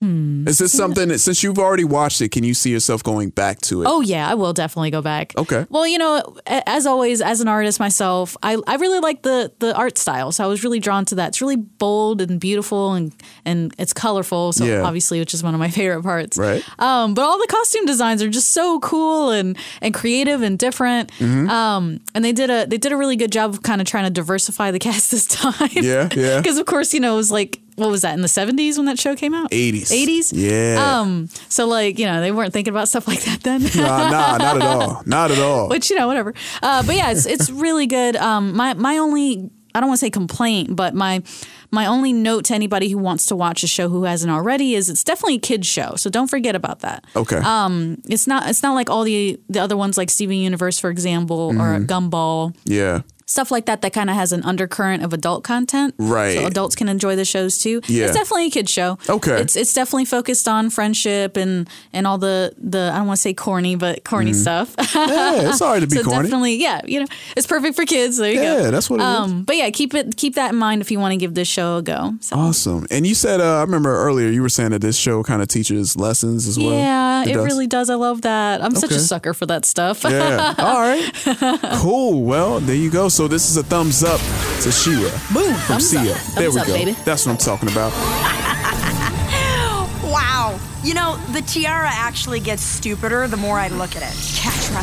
Hmm. Is this something that since you've already watched it, can you see yourself going back to it? Oh yeah, I will definitely go back. Okay. Well, you know, as always, as an artist myself, I, I really like the the art style. So I was really drawn to that. It's really bold and beautiful and and it's colorful. So Yeah. obviously, which is one of my favorite parts. Right. Um, but all the costume designs are just so cool and and creative and different. Mhm. Um, and they did a they did a really good job of kind of trying to diversify the cast this time. Yeah, yeah. Because of course, you know, it was like what was that in the seventies when that show came out? 80s. 80s. Yeah. Um. So like you know they weren't thinking about stuff like that then. Nah, nah, not at all. Not at all. Which you know, whatever. Uh, but yeah, it's it's really good. Um, my my only I don't want to say complaint, but my my only note to anybody who wants to watch a show who hasn't already is it's definitely a kids show. So don't forget about that. Okay. Um, it's not it's not like all the the other ones like Steven Universe, for example, or Mhm. Gumball. Yeah. Stuff like that that kind of has an undercurrent of adult content. Right. So adults can enjoy the shows too. Yeah. It's definitely a kid show. Okay. It's it's definitely focused on friendship and and all the the I don't want to say corny but corny stuff. Mm-hmm. Yeah, it's all right to be so corny. definitely yeah you know it's perfect for kids. There you go. Yeah, that's what it is. um, But yeah, keep it keep that in mind if you want to give this show a go. So. Awesome. And you said, uh, I remember earlier you were saying that this show kind of teaches lessons as well. Yeah, it, does? really does. I love that. I'm such a sucker for that stuff. Yeah. All right. Cool. Well, there you go. So this is a thumbs up to She-Ra. Boom. From Xio. There Thumbs we up, go. baby. That's what I'm talking about. Wow. You know, the tiara actually gets stupider the more I look at it. Catra,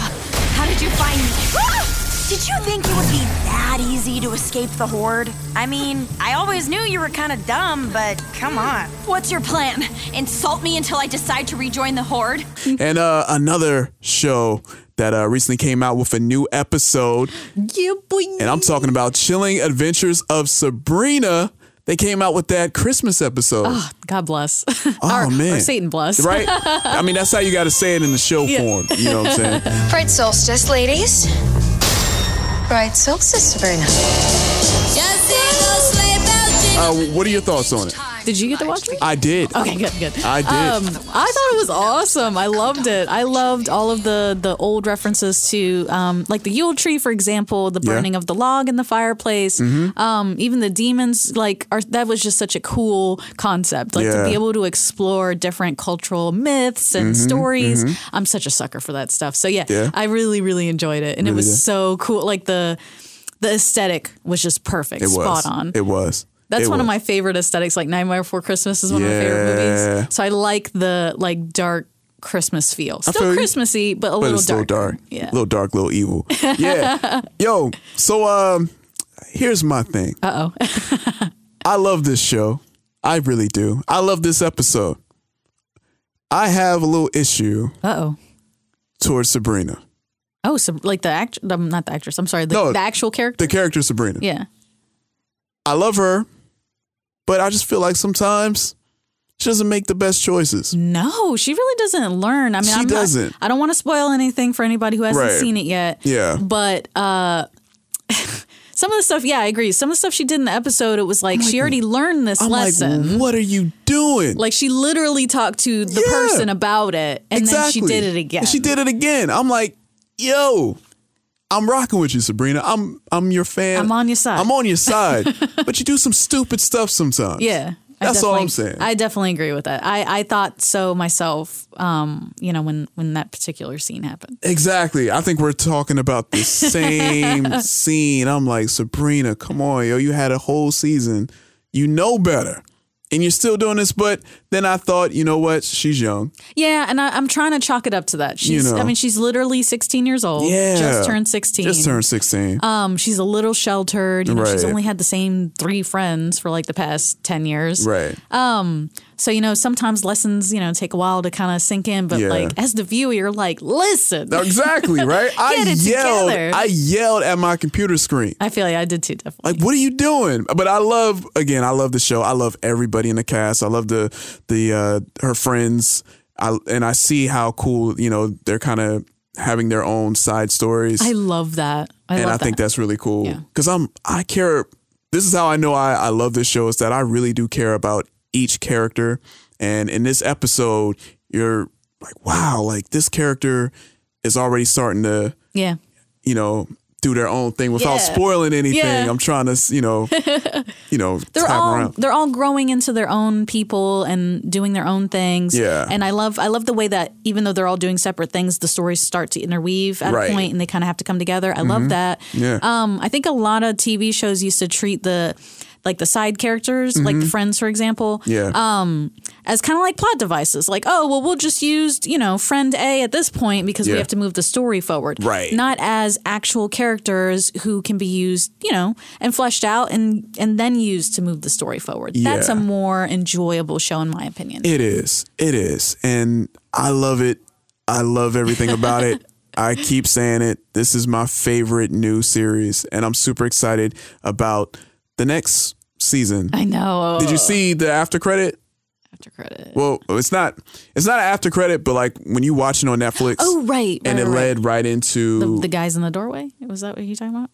how did you find me? Did you think it would be that easy to escape the horde? I mean, I always knew you were kind of dumb, but come on. What's your plan? Insult me until I decide to rejoin the Horde? And uh, another show that uh, recently came out with a new episode. Yeah, boy. And I'm talking about Chilling Adventures of Sabrina. They came out with that Christmas episode. Oh, God bless. Oh, or, man. Or Satan bless. Right? I mean, that's how you got to say it in the show Yeah. form. You know what I'm saying? Bright solstice, ladies. Bright solstice, Sabrina. Uh, what are your thoughts on it? Did you get to watch it? I did. Okay, good, good. I did. Um, I thought it was awesome. I loved it. I loved all of the the old references to, um, like the Yule tree, for example, the Yeah. burning of the log in the fireplace. Mhm. Um, even the demons, like, are that was just such a cool concept. Like to be able to explore different cultural myths and Mhm, stories. mhm. I'm such a sucker for that stuff. So yeah, Yeah. I really, really enjoyed it, and it was so cool. Like the the aesthetic was just perfect, It was. spot on. It was. That's It one of my favorite aesthetics. Like Nightmare Before Christmas is one of my favorite movies. So I like the like dark Christmas feel. Still feel. Christmassy, but a but little it's still dark. dark. Yeah. A little dark, a little evil. Yeah. Yo, so um here's my thing. Uh oh. I love this show. I really do. I love this episode. I have a little issue Uh oh. towards Sabrina. Oh, so like the act, um, not the actress. I'm sorry, the, No, the actual character. The character Sabrina. yeah. I love her, but I just feel like sometimes she doesn't make the best choices. No, she really doesn't learn. I mean, She I'm doesn't. I don't want to spoil anything for anybody who hasn't Right. seen it yet. Yeah. But uh some of the stuff, yeah, I agree. Some of the stuff she did in the episode, it was like, she already learned this I'm lesson. like, what are you doing? Like she literally talked to the Yeah. person about it, and then she did it again. And she did it again. I'm like, yo, I'm rocking with you, Sabrina. I'm I'm your fan. I'm on your side. I'm on your side. but you do some stupid stuff sometimes. Yeah. That's all I'm saying. I definitely agree with that. I, I thought so myself, um, you know, when, when that particular scene happened. Exactly. I think we're talking about the same scene. I'm like, Sabrina, come on, yo. You had a whole season. You know better. And you're still doing this. But then I thought, you know what? She's young. Yeah, and I, I'm trying to chalk it up to that. She's, You know. I mean, she's literally 16 years old. Yeah. just turned 16. Just turned 16. Um, she's a little sheltered. You know, she's only had the same three friends for like the past 10 years. Right. Um, so you know, sometimes lessons, you know, take a while to kind of sink in. But Yeah. like as the viewer, you're like, listen, exactly, right? I yelled. together. I yelled at my computer screen. I feel like I did too. Definitely. Like, what are you doing? But I love again, I love the show. I love everybody in the cast. I love the the uh her friends. I and I see how cool, you know, they're kind of having their own side stories. I love that. I and love I think that. that's really cool. Cause I'm I care this is how I know I, I love this show is that I really do care about each character. And in this episode, you're like, wow, like this character is already starting to yeah. you know, do their own thing without Yeah. spoiling anything. Yeah. I'm trying to, you know, you know, they're all around. they're all growing into their own people and doing their own things. Yeah. And I love I love the way that even though they're all doing separate things, the stories start to interweave at Right. a point and they kind of have to come together. I love Mhm. that. Yeah. Um, I think a lot of TV shows used to treat the like the side characters, like the Mhm. friends, for example, Yeah. um, as kind of like plot devices. Like, oh, well, we'll just use you know friend A at this point because we have to move the story forward, Right. Not as actual characters who can be used, you know, and fleshed out and and then used to move the story forward. That's a more enjoyable show, in my opinion. It is. It is. And I love it. I love everything about it. I keep saying it. This is my favorite new series. And I'm super excited about the next season. I know. Did you see the after credit? After credit. Well, it's not it's not an after credit, but like when you watch it on Netflix Oh, right. and it right, led right into the, the guys in the doorway. Was that what you talking about?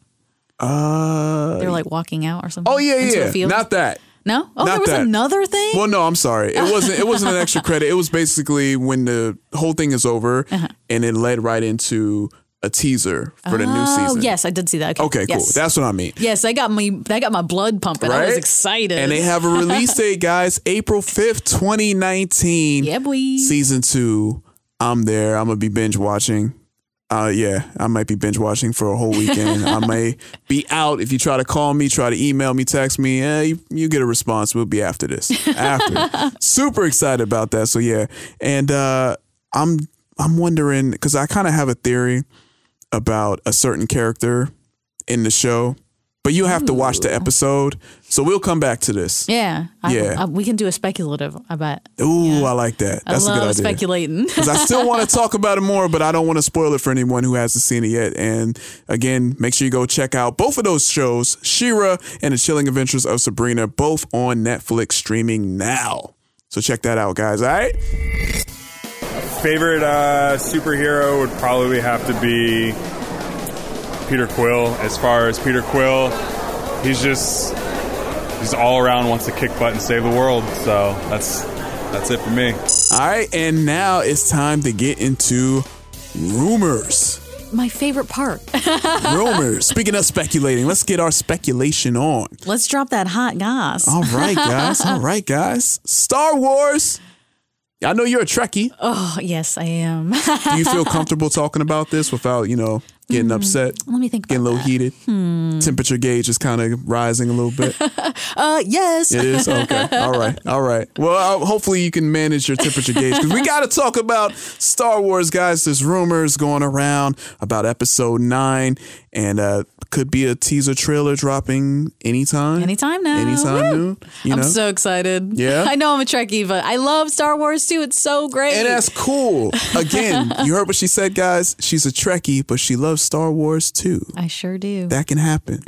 Uh, They're like walking out or something. oh yeah, yeah, not that. No. Oh, not there was that. another thing. Well, no, I'm sorry. It wasn't. It wasn't an extra credit. It was basically when the whole thing is over, Uh-huh. and it led right into a teaser for the new season. Oh, season. yes, I did see that. Okay, cool. Yes. That's what I mean. Yes, I got me. That got my blood pumping. I was Right? excited. And they have a release date, guys, April 5th, 2019. Yeah, boy. Season two. I'm there. I'm gonna be binge watching. Uh, yeah, I might be binge watching for a whole weekend. I may be out. If you try to call me, try to email me, text me, eh, you, you get a response. We'll be after this. After. Super excited about that. So yeah, and uh, I'm I'm wondering because I kind of have a theory about a certain character in the show, but you have to watch the episode. So we'll come back to this. yeah, I- Yeah. I- we can do a speculative. I bet. Ooh, I like that. That's I a good love idea. speculating. Because I still want to talk about it more, but I don't want to spoil it for anyone who hasn't seen it yet. And again, make sure you go check out both of those shows, She-Ra and The Chilling Adventures of Sabrina, both on Netflix streaming now. So check that out, guys. All right. Favorite uh, superhero would probably have to be Peter Quill. As far as Peter Quill, he's just he's all around wants to kick butt and save the world. So that's that's it for me. All right. And now it's time to get into rumors. My favorite part. rumors. Speaking of speculating, let's get our speculation on. Let's drop that hot gas. All right, guys. All right, guys. Star Wars. I know you're a Trekkie. Oh yes, I am. Do you feel comfortable talking about this without, you know, getting upset? Let me think. Getting a little heated. Hmm. Temperature gauge is kind of rising a little bit. Uh, yes. It is okay. All right. All right. Well, uh, hopefully you can manage your temperature gauge because we got to talk about Star Wars, guys. There's rumors going around about Episode Nine, and uh, could be a teaser trailer dropping anytime. Anytime now. Anytime Woo. new. I'm know? so excited. Yeah? I know I'm a Trekkie, but I love Star Wars too. It's so great. And that's cool. Again, you heard what she said, guys. She's a Trekkie, but she loves Star Wars too. I sure do. That can happen.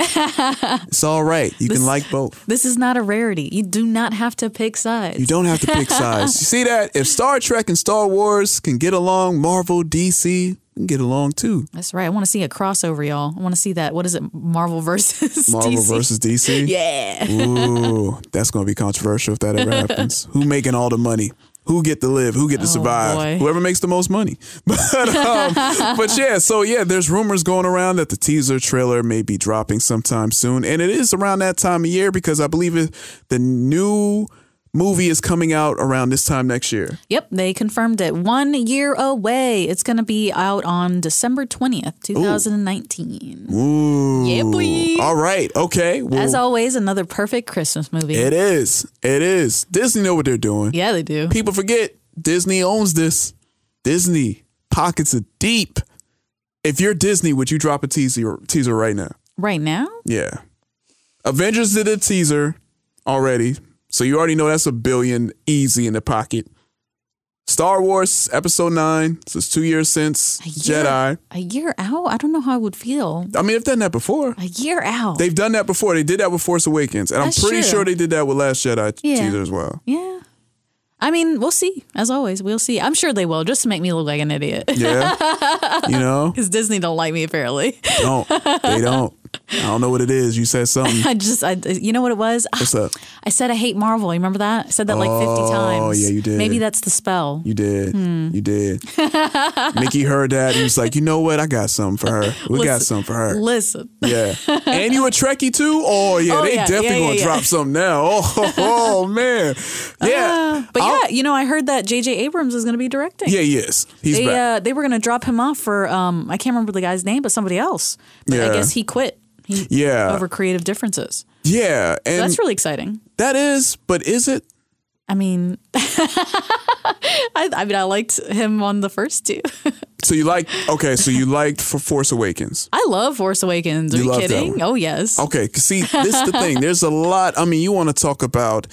It's all right. You This- can like both. This is not a rarity. You do not have to pick sides. You don't have to pick sides. You see that? If Star Trek and Star Wars can get along, Marvel, DC can get along too. That's right. I want to see a crossover, y'all. I want to see that. What is it? Marvel versus Marvel DC. versus DC. Yeah. Ooh, that's going to be controversial if that ever happens. Who making all the money? Who get to live? Who get to Oh, survive? boy. Whoever makes the most money. But um, but yeah, so yeah, there's rumors going around that the teaser trailer may be dropping sometime soon, and it is around that time of year because I believe it, the new movie is coming out around this time next year. Yep, they confirmed it. One year away. It's going to be out on December 20th, 2019. Ooh. Yeah, boy. All right. Okay. Well, As always, another perfect Christmas movie. it is. It is. Disney know what they're doing. Yeah, they do. People forget Disney owns this. Disney pockets are deep. If you're Disney, would you drop a teaser teaser right now? Right now? Yeah. Avengers did a teaser already. So you already know that's a billion easy in the pocket. Star Wars Episode 9. So it's two years since Jedi. A year out? I don't know how I would feel. I mean, they've done that before. A year out. They've done that before. They did that with Force Awakens. And That's I'm pretty true. sure they did that with Last Jedi Yeah. teaser as well. yeah. I mean, we'll see. As always, we'll see. I'm sure they will, just to make me look like an idiot. Yeah. You know? Because Disney don't like me apparently. Don't. They don't. I don't know what it is. You said something. I just, I, you know what it was? What's up? I said I hate Marvel. You remember that? I said that like 50 Oh, times. Oh, yeah, you did. Maybe that's the spell. You did. Hmm. You did. Mickey heard that. He was like, you know what? I got something for her. We got Listen. something for her. Listen. Yeah. And you a Trekkie too? Oh yeah, Oh, they yeah, definitely yeah, yeah, gonna yeah. drop something now. Oh, oh, man. Yeah. Uh, but yeah, you know, I heard that J.J. Abrams is going to be directing. yeah, he is. He's they, uh, they were going to drop him off for, um, I can't remember the guy's name, but somebody else. But I guess he quit. He, Yeah. Over creative differences. yeah. So that's really exciting. that is, but is it? I mean, I, I mean, I liked him on the first two. So you like okay, so you liked for Force Awakens. I love Force Awakens. Are You you, kidding? Oh yes. Okay, see, this is the thing. There's a lot. I mean, you want to talk about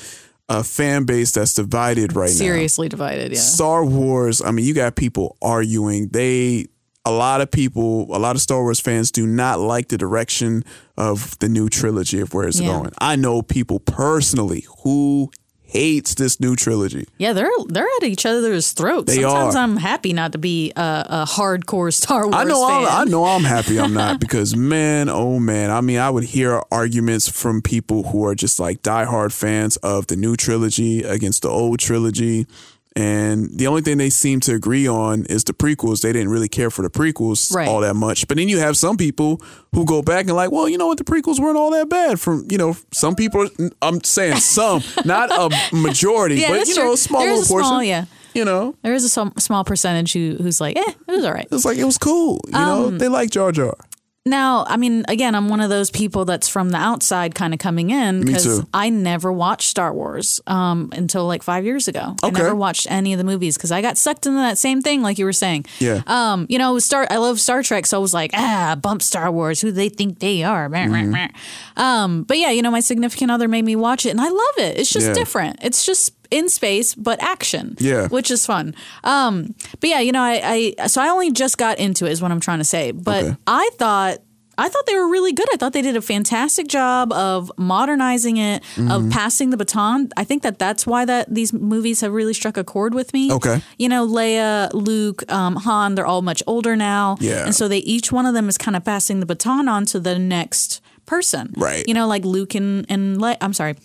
a fan base that's divided right now. Seriously divided. Yeah. Star Wars, I mean, you got people arguing. They a lot of people, a lot of Star Wars fans do not like the direction of the new trilogy of where it's Yeah. going. I know people personally who hates this new trilogy. Yeah, they're they're at each other's throats. They Sometimes are. I'm happy not to be a, a hardcore Star Wars I know fan. I'm, I know I'm happy I'm not because man, oh man. I mean, I would hear arguments from people who are just like diehard fans of the new trilogy against the old trilogy. And the only thing they seem to agree on is the prequels. They didn't really care for the prequels Right. all that much. But then you have some people who go back and like, well, you know what, the prequels weren't all that bad. From you know, some people. I'm saying some, not a majority, Yeah, but you know, true. a small little a portion. small, yeah. You know, There is a sm- small percentage who, who's like, eh, it was all right. it's like it was cool. You know, Um, they like Jar Jar. Now, I mean, again, I'm one of those people that's from the outside kind of coming in because. I never watched Star Wars um, until like five years ago. Okay. I never watched any of the movies because I got sucked into that same thing, like you were saying. Yeah. Um, you know, Star. I love Star Trek, so I was like, ah, bump Star Wars. Who they think they are? Mm-hmm. Um, but yeah, you know, my significant other made me watch it, and I love it. It's just Yeah. different. It's just in space, but action. Yeah. Which is fun. Um, but yeah, you know, I, I so I only just got into it, is what I'm trying to say. But Okay. I thought. I thought they were really good. I thought they did a fantastic job of modernizing it, Mm-hmm. of passing the baton. I think that that's why that these movies have really struck a chord with me. Okay. You know, Leia, Luke, um, Han, they're all much older now. Yeah. And so they each one of them is kind of passing the baton on to the next person. Right. You know, like Luke and, and Le- I'm sorry,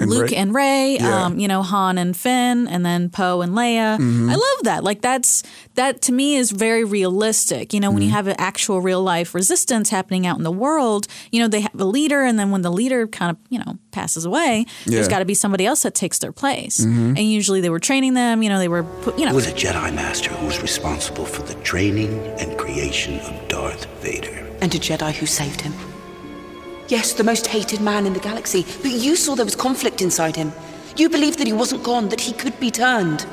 And Luke Rey. and Rey, Yeah. um, you know, Han and Finn, and then Poe and Leia. Mhm. I love that. Like that's that to me is very realistic. You know, when you Mhm. have an actual real life resistance happening out in the world, you know, they have a leader, and then when the leader kind of you know passes away, there's got to be somebody else that takes their place. Mhm. And usually they were training them. You know, they were put, you know. Who was a Jedi Master who was responsible for the training and creation of Darth Vader? And a Jedi who saved him. Yes, the most hated man in the galaxy, but you saw there was conflict inside him. You believed that he wasn't gone, that he could be turned.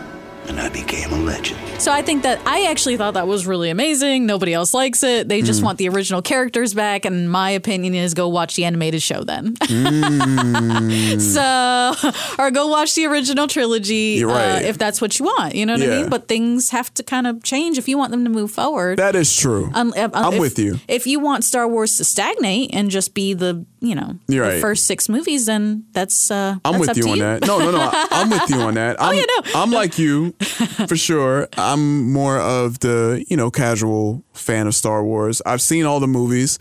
And I became a legend. So I think that I actually thought that was really amazing. Nobody else likes it. They just Mm. want the original characters back. And my opinion is go watch the animated show then. Mm. so, or go watch the original trilogy You're right. uh, if that's what you want. You know what I mean? But things have to kind of change if you want them to move forward. That is true. Um, uh, I'm if- with you. If you want Star Wars to stagnate and just be the, you know, You're the right. first six movies, then that's uh, I'm that's with you on that. No, no, no. I- I'm with you on that. I'm, yeah, no. I'm like you, for sure. I'm more of the, you know, casual fan of Star Wars. I've seen all the movies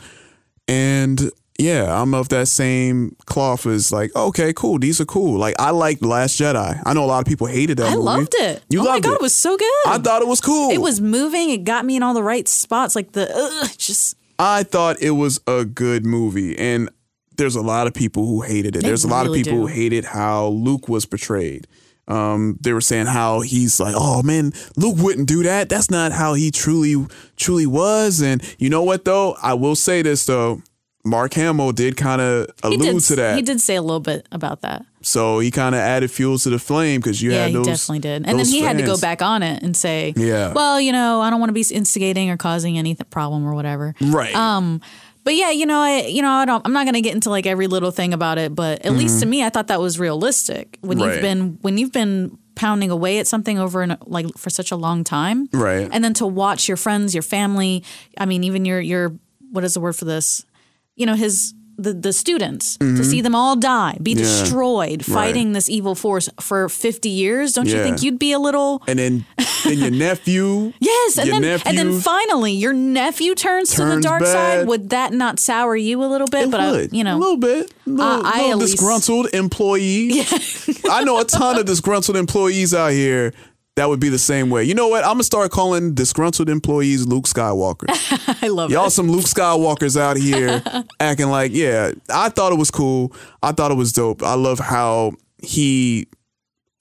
and yeah, I'm of that same cloth as like, okay, cool. These are cool. Like I liked The Last Jedi. I know a lot of people hated that I movie. loved it. You oh loved my god, it. it was so good. I thought it was cool. It was moving. It got me in all the right spots. Like the ugh, just I thought it was a good movie, and there's a lot of people who hated it. They there's a lot really of people who hated how Luke was portrayed. Um, they were saying how he's like, oh man, Luke wouldn't do that. That's not how he truly, truly was. And you know what though? I will say this though. Mark Hamill did kind of allude did, to that. He did say a little bit about that. So he kind of added fuel to the flame because you yeah, had he those. definitely did. And then he had to go back on it and say, Yeah. well, you know, I don't want to be instigating or causing any th- problem or whatever. Right. Um, but yeah, you know, I, you know, I don't. I'm not going to get into like every little thing about it, but at least Mhm. to me, I thought that was realistic. When Right. you've been when you've been pounding away at something over and like for such a long time, Right. and then to watch your friends, your family, I mean, even your your what is the word for this? You know, his the the students to Mhm. see them all die, be Yeah. destroyed, Right. fighting this evil force for 50 years. Don't you think you'd be a little And then, then your nephew. Yes, and then and then finally your nephew turns, to the dark bad. side. Would that not sour you a little bit? but I, you know, a little bit, a little, I- I little at least- disgruntled employee. I know a ton of disgruntled employees out here that would be the same way. You know what? I'm gonna start calling disgruntled employees Luke Skywalker. I love Y'all it. some Luke Skywalkers out here acting like, yeah, I thought it was cool. I thought it was dope. I love how he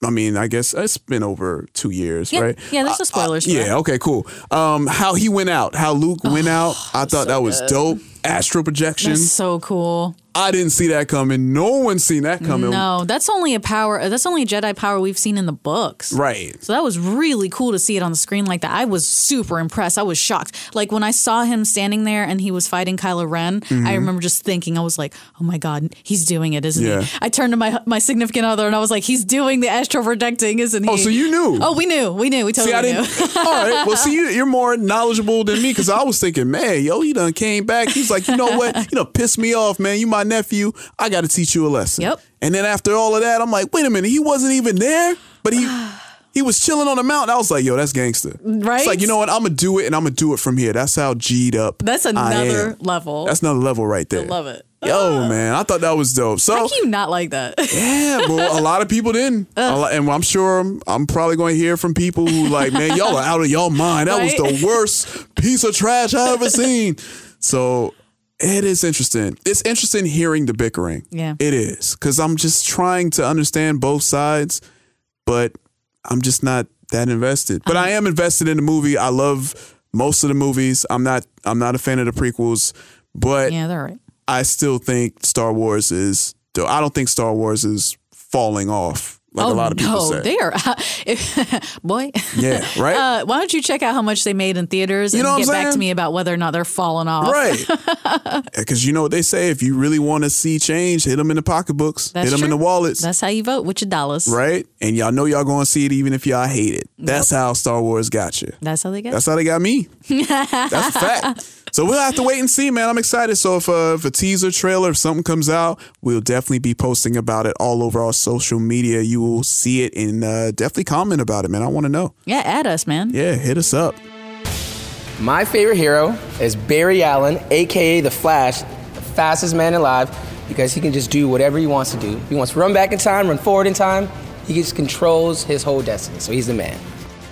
I mean, I guess it's been over two years, Yeah, right? yeah, there's no spoilers for yeah, okay, cool. Um, how he went out, how Luke went out, I thought that was good. dope. Astral projection. That's so cool. I didn't see that coming. No one's seen that coming. No, that's only a power. That's only a Jedi power we've seen in the books. Right. So that was really cool to see it on the screen like that. I was super impressed. I was shocked. Like when I saw him standing there and he was fighting Kylo Ren, Mhm. I remember just thinking, I was like, oh my God, he's doing it, isn't Yeah. he? I turned to my my significant other and I was like, he's doing the astral projecting, isn't he? Oh, so you knew? Oh, we knew. We knew. We totally see, I knew. didn't. all right. Well, see, you, you're more knowledgeable than me because I was thinking, man, yo, he done came back. He's like, like, you know what? You know, piss me off, man. You my nephew. I got to teach you a lesson. Yep. And then after all of that, I'm like, wait a minute. He wasn't even there, but he he was chilling on the mountain. I was like, yo, that's gangster. Right? It's like, you know what? I'm gonna do it, and I'm gonna do it from here. That's how G'd up. That's another level. That's another level right there. I love it. Yo, ah. man, I thought that was dope. So How can you not like that? yeah, well, a lot of people didn't, lot- and I'm sure I'm, I'm probably going to hear from people who like, man, y'all are out of y'all mind. That was the worst piece of trash I ever seen. So it is interesting. It's interesting hearing the bickering. Yeah. it is because I'm just trying to understand both sides, but I'm just not that invested. But I uh-huh. am invested in the movie. I love most of the movies. I'm not. I'm not a fan of the prequels, but yeah, they're right. I still think Star Wars is. I don't think Star Wars is falling off like oh a lot of people no, say. they are. boy. Yeah, right? Uh, why don't you check out how much they made in theaters You and get back to me about whether or not they're falling off? Right. Because you know what they say: if you really want to see change, hit them in the pocketbooks, That's hit them in the wallets, That's how you vote with your dollars. right? And y'all know y'all going to see it even if y'all hate it. That's how Star Wars got you. That's how they get. That's how they got me. That's a fact. So we'll have to wait and see, man. I'm excited. So if, uh, if a teaser trailer, if something comes out, we'll definitely be posting about it all over our social media. You will see it and uh, definitely comment about it, man. I want to know. Yeah, add us, man. Yeah, hit us up. My favorite hero is Barry Allen, aka The Flash, the fastest man alive, because he can just do whatever he wants to do. He wants to run back in time, run forward in time. He just controls his whole destiny. So he's the man.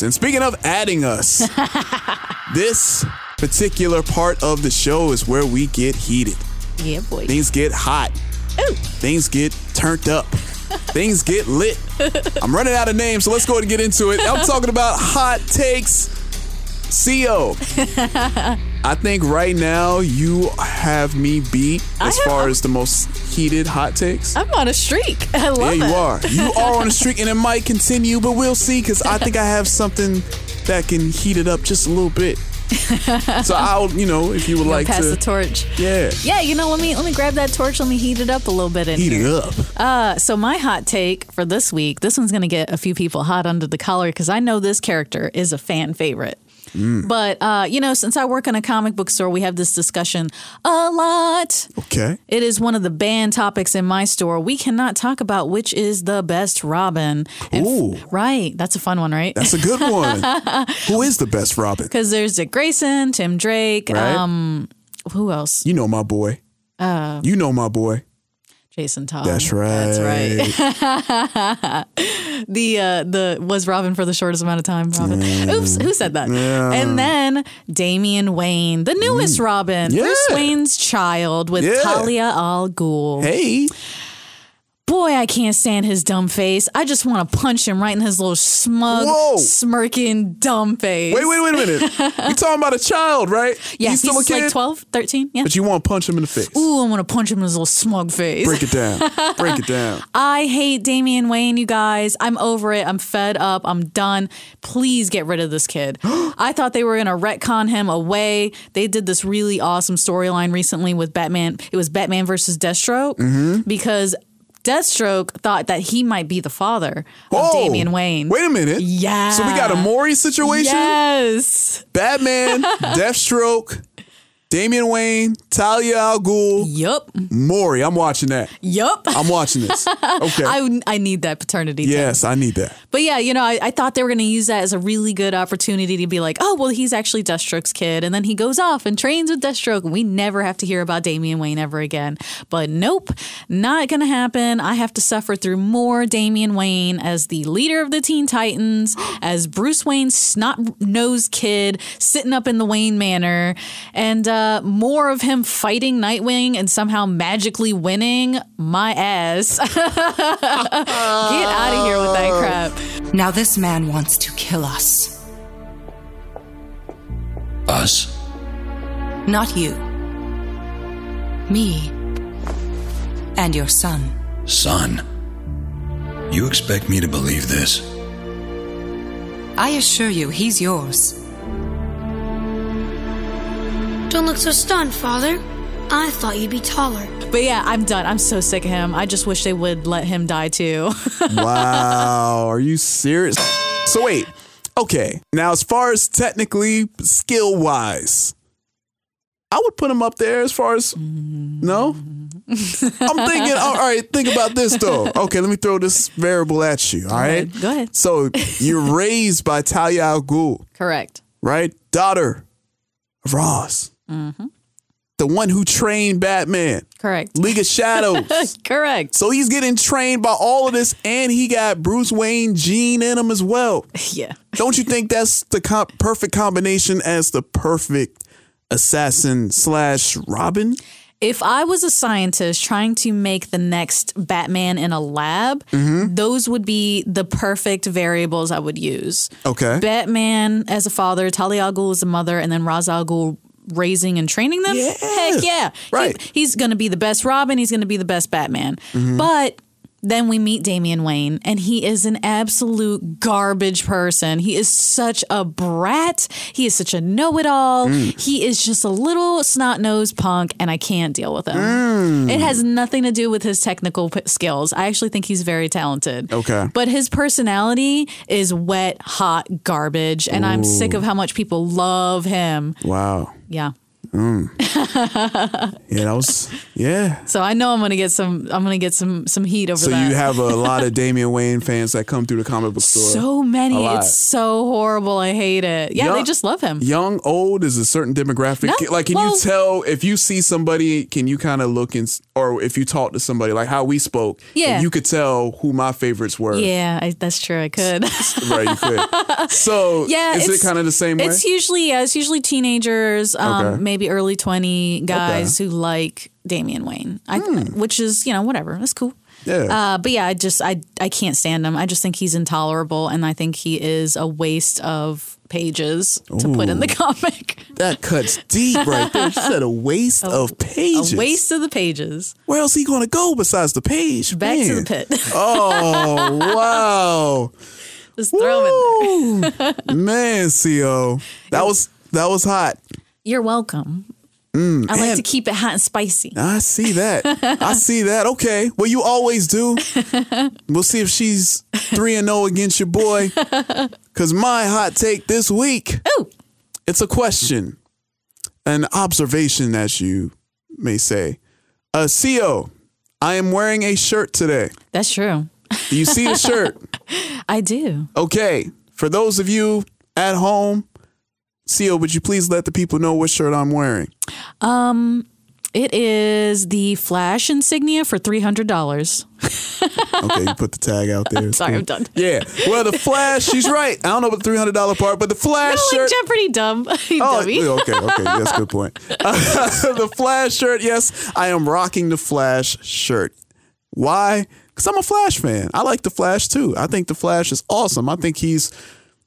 And speaking of adding us, this particular part of the show is where we get heated. Yeah, boy. Things get hot. Things get turned up. Things get lit. I'm running out of names, so let's go ahead and get into it. I'm talking about hot takes. Xio. I think right now you have me beat as far as the most heated hot takes. I'm on a streak. I love yeah, you it. are. You are on a streak, and it might continue, but we'll see. Because I think I have something that can heat it up just a little bit. so I'll, you know, if you would like pass to the torch. Yeah. Yeah, you know, let me let me grab that torch. Let me heat it up a little bit in Heat it up. Uh, so my hot take for this week, this one's gonna get a few people hot under the collar because I know this character is a fan favorite. Mm. But uh, you know, since I work in a comic book store, we have this discussion a lot. Okay. It is one of the banned topics in my store. We cannot talk about which is the best Robin. And f- Ooh. right. That's a fun one, right? That's a good one. Who is the best Robin? Because there's Dick Grayson, Tim Drake, Right. um, who else? You know my boy. Uh, You know my boy. Jason Todd. That's right. That's right. the uh, the was Robin for the shortest amount of time. Robin. Oops, who said that? Yeah. And then Damian Wayne, the newest Robin, Yeah. Bruce Wayne's child with Yeah. Talia al Ghul. Hey. Boy, I can't stand his dumb face. I just want to punch him right in his little smug, Whoa. smirking, dumb face. Wait, wait, wait a minute. you talking about a child, right? Yeah, he's he's, still a kid. like 12, 13. Yeah. But you want to punch him in the face. Ooh, I want to punch him in his little smug face. Break it down. Break it down. I hate Damian Wayne, you guys. I'm over it. I'm fed up. I'm done. Please get rid of this kid. I thought they were going to retcon him away. They did this really awesome storyline recently with Batman. It was Batman versus Deathstroke Mm-hmm. because Deathstroke thought that he might be the father of Whoa. Damian Wayne. Wait a minute. Yeah. So we got a Maury situation? Yes. Batman, Deathstroke, Damian Wayne, Talia al Ghul. Yup. Maury. I'm watching that. Yup. I'm watching this. Okay. I, I need that paternity. thing. yes, I need that. But yeah, you know, I, I thought they were going to use that as a really good opportunity to be like, oh, well, he's actually Deathstroke's kid. And then he goes off and trains with Deathstroke. And we never have to hear about Damian Wayne ever again. But nope, not going to happen. I have to suffer through more Damian Wayne as the leader of the Teen Titans, as Bruce Wayne's snot nosed kid sitting up in the Wayne Manor, and uh, more of him fighting Nightwing and somehow magically winning my ass. Get out of here with that crap. Now this man wants to kill us. Us? Not you. Me. And your son. Son. You expect me to believe this? I assure you, he's yours. Don't look so stunned, Father. I thought you'd be taller. But yeah, I'm done. I'm so sick of him. I just wish they would let him die too. wow. Are you serious? So wait. Okay. Now, as far as technically skill wise, I would put him up there as far as no. I'm thinking. All right, think about this though. Okay, let me throw this variable at you. All right, Go ahead. So you're raised by Talia al Ghul, Correct. right? Daughter of Ra's, Mm-hmm. the one who trained Batman. Correct. League of Shadows. Correct. So he's getting trained by all of this, and he got Bruce Wayne gene in him as well. Yeah. Don't you think that's the com- perfect combination as the perfect assassin slash Robin? If I was a scientist trying to make the next Batman in a lab, Mm-hmm. those would be the perfect variables I would use. Okay. Batman as a father, Talia al Ghul as a mother, and then Ra's al Ghul raising and training them. Heck yeah. Right. He- he's going to be the best Robin. He's going to be the best Batman. Mhm. But then we meet Damian Wayne, and he is an absolute garbage person. He is such a brat. He is such a know it all. Mm. He is just a little snot nosed punk, and I can't deal with him. Mm. It has nothing to do with his technical p- skills. I actually think he's very talented. Okay. But his personality is wet, hot garbage, and I'm sick of how much people love him. Wow. Yeah. Mm. Yeah, that was yeah. So I know I'm gonna get some. I'm gonna get some some heat over So that. you have a lot of Damian Wayne fans that come through the comic book store. so many. It's so horrible. I hate it. Yeah, they just love him. Young, old is a certain demographic. No, like, can well- you tell if you see somebody? Can you kind of look and, or if you talk to somebody, like how we spoke? Yeah. you could tell who my favorites were. Yeah, I, that's true. I could. right. You could. So, yeah, is it kind of the same way? It's usually yeah, it's usually teenagers, um, Okay. maybe early twenty guys who like Damian Wayne, I, which is you know whatever. That's cool. Hmm. Yeah. Uh, but yeah, I just I I can't stand him. I just think he's intolerable, and I think he is a waste of pages to put in the comic. That cuts deep right there. She said a waste of pages. A waste of the pages. Where else he gonna go besides the page? Back to the pit. Oh wow. Just throw him in there. Man, Xio. That was that was hot. You're welcome. Mm, I like to keep it hot and spicy. I see that. I see that. Okay. Well, you always do. We'll see if she's 3 and 0 against your boy. Cuz my hot take this week. Ooh. It's a question. An observation as you may say. Uh Xio, I am wearing a shirt today. That's true. Do you see the shirt? I do. Okay. For those of you at home, Xio, would you please let the people know what shirt I'm wearing? Um, it is the Flash insignia for three hundred dollars. Okay, you put the tag out there. It's Sorry, cool. I'm done. Yeah. Well, the Flash, she's right. I don't know about the three hundred dollar part, but the Flash like shirt. Jeopardy dumb. Oh, dummy. okay, okay, that's a good point. the Flash shirt, yes, I am rocking the Flash shirt. Why? Because I'm a Flash fan. I like the Flash too. I think the Flash is awesome. I think he's,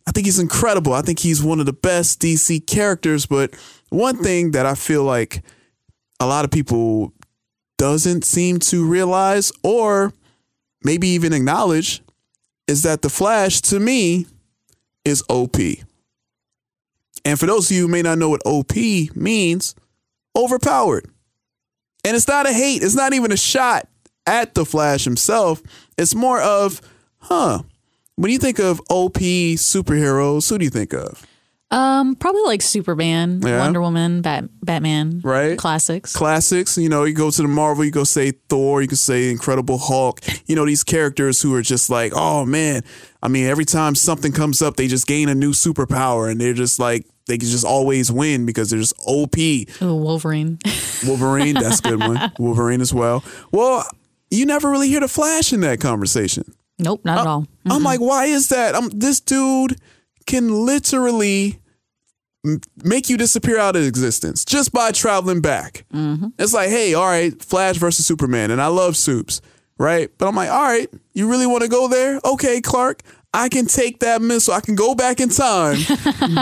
I think he's incredible. I think he's one of the best DC characters. But one thing that I feel like a lot of people doesn't seem to realize, or maybe even acknowledge, is that the Flash to me is OP. And for those of you who may not know what OP means, overpowered. And it's not a hate, it's not even a shot at the Flash himself. It's more of, huh, when you think of OP superheroes, who do you think of? Um, probably like Superman, Yeah. Wonder Woman, Bat- Batman, Right? Classics. Classics, you know, you go to the Marvel, you go say Thor, you can say Incredible Hulk, you know, these characters who are just like, oh man. I mean, every time something comes up, they just gain a new superpower and they're just like, they can just always win because they're just OP. Ooh, Wolverine. Wolverine, that's a good one. Wolverine as well. Well, you never really hear the Flash in that conversation. Nope, not at all. I'm like, why is that? Um, this dude can literally make you disappear out of existence just by traveling back. It's like, hey, all right, Flash versus Superman, and I love soups, right? But I'm like, all right, you really want to go there? Okay, Clark. I can take that missile. I can go back in time,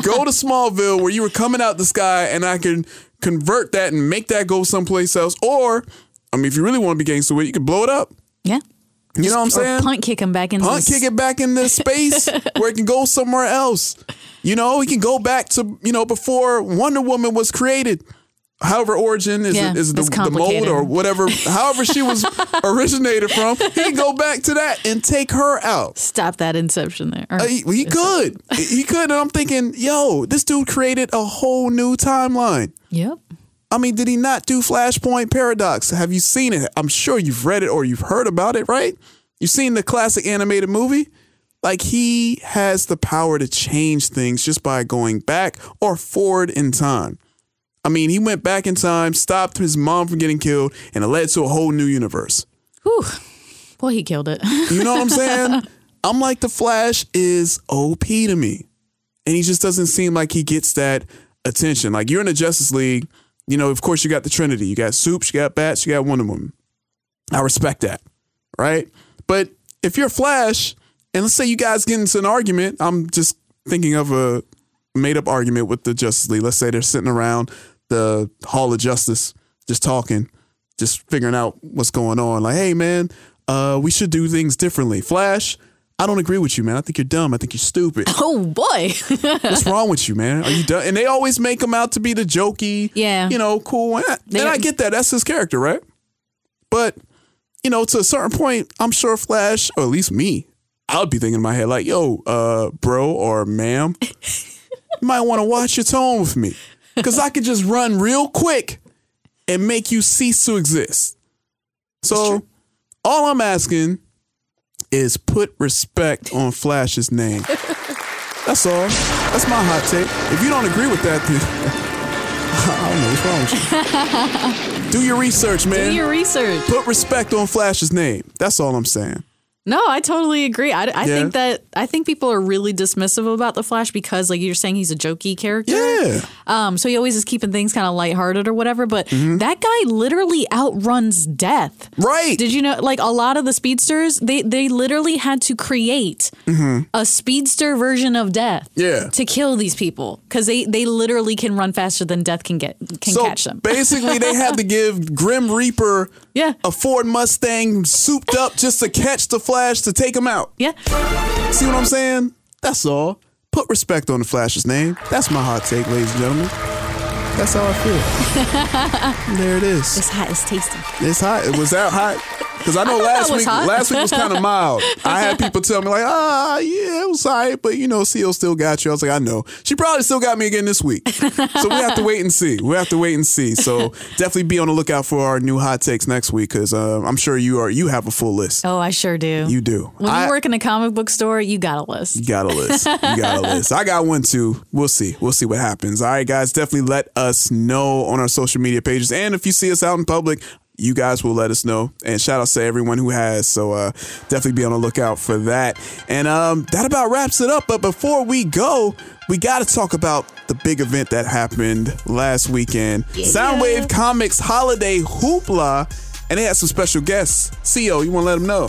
go to Smallville where you were coming out the sky, and I can convert that and make that go someplace else. Or, I mean, if you really want to be gangster with it, you can blow it up. Yeah. You know what I'm saying? punt kick him back into punt the kick it back in into space where it can go somewhere else. You know, he can go back to you know before Wonder Woman was created. However, origin is Yeah, it, is the, the mold or whatever. however, she was originated from. He can go back to that and take her out. Stop that inception there. Uh, he, he could. he could. And I'm thinking, yo, this dude created a whole new timeline. Yep. I mean, did he not do Flashpoint Paradox? Have you seen it? I'm sure you've read it or you've heard about it, right? You've seen the classic animated movie? Like he has the power to change things just by going back or forward in time. I mean, he went back in time, stopped his mom from getting killed, and it led to a whole new universe. Whew. Boy, he killed it. You know what I'm saying? I'm like, The Flash is OP to me. And he just doesn't seem like he gets that attention. Like, you're in the Justice League, you know, of course, you got the Trinity. You got Soups, you got Bats, you got Wonder Woman. I respect that, right? But if you're Flash, and let's say you guys get into an argument, I'm just thinking of a made up argument with the Justice League. Let's say they're sitting around the Hall of Justice, just talking, just figuring out what's going on. Like, hey, man, uh, we should do things differently. Flash, I don't agree with you, man. I think you're dumb. I think you're stupid. Oh boy, What's wrong with you, man? Are you done? And they always make him out to be the jokey, Yeah. you know, cool. And I, They- and I get that. That's his character, right? But you know, to a certain point, I'm sure Flash, or at least me, I would be thinking in my head like, "Yo, uh, bro or ma'am, you might want to watch your tone with me, because I could just run real quick and make you cease to exist." So, all I'm asking is put respect on Flash's name. That's all. That's my hot take. If you don't agree with that, then I don't know what's wrong with you. Do your research, man. Do your research. Put respect on Flash's name. That's all I'm saying. No, I totally agree. I, I Yeah. think that I think people are really dismissive about the Flash because, like you're saying, he's a jokey character. Yeah. Um. So he always is keeping things kind of lighthearted or whatever. But Mm-hmm. that guy literally outruns death. Right. Did you know? Like a lot of the speedsters, they they literally had to create a speedster version of death. Mm-hmm. Yeah. To kill these people because they they literally can run faster than death can get can so catch them. basically, they had to give Grim Reaper yeah. a Ford Mustang souped up just to catch the Flash to take him out. Yeah. See what I'm saying? That's all. Put respect on the Flash's name. That's my hot take, ladies and gentlemen. That's how I feel. There it is. It's hot. It's tasty. It's hot. It was that hot. Because I know I last week, hot. last week was kind of mild. I had people tell me like, ah, yeah, it was hot, but you know, Seal still got you. I was like, I know. She probably still got me again this week. so we have to wait and see. We have to wait and see. So definitely be on the lookout for our new hot takes next week because uh, I'm sure you are. You have a full list. Oh, I sure do. You do. When I- you work in a comic book store, you got a list. you got a list. You got a list. I got one too. We'll see. We'll see what happens. All right, guys. Definitely let us know on our social media pages. And if you see us out in public, you guys will let us know. And shout out to everyone who has. So uh, definitely be on the lookout for that. And um, that about wraps it up. But before we go, we got to talk about the big event that happened last weekend Soundwave Comics Holiday Hoopla. And they had some special guests. CEO, you want to let them know?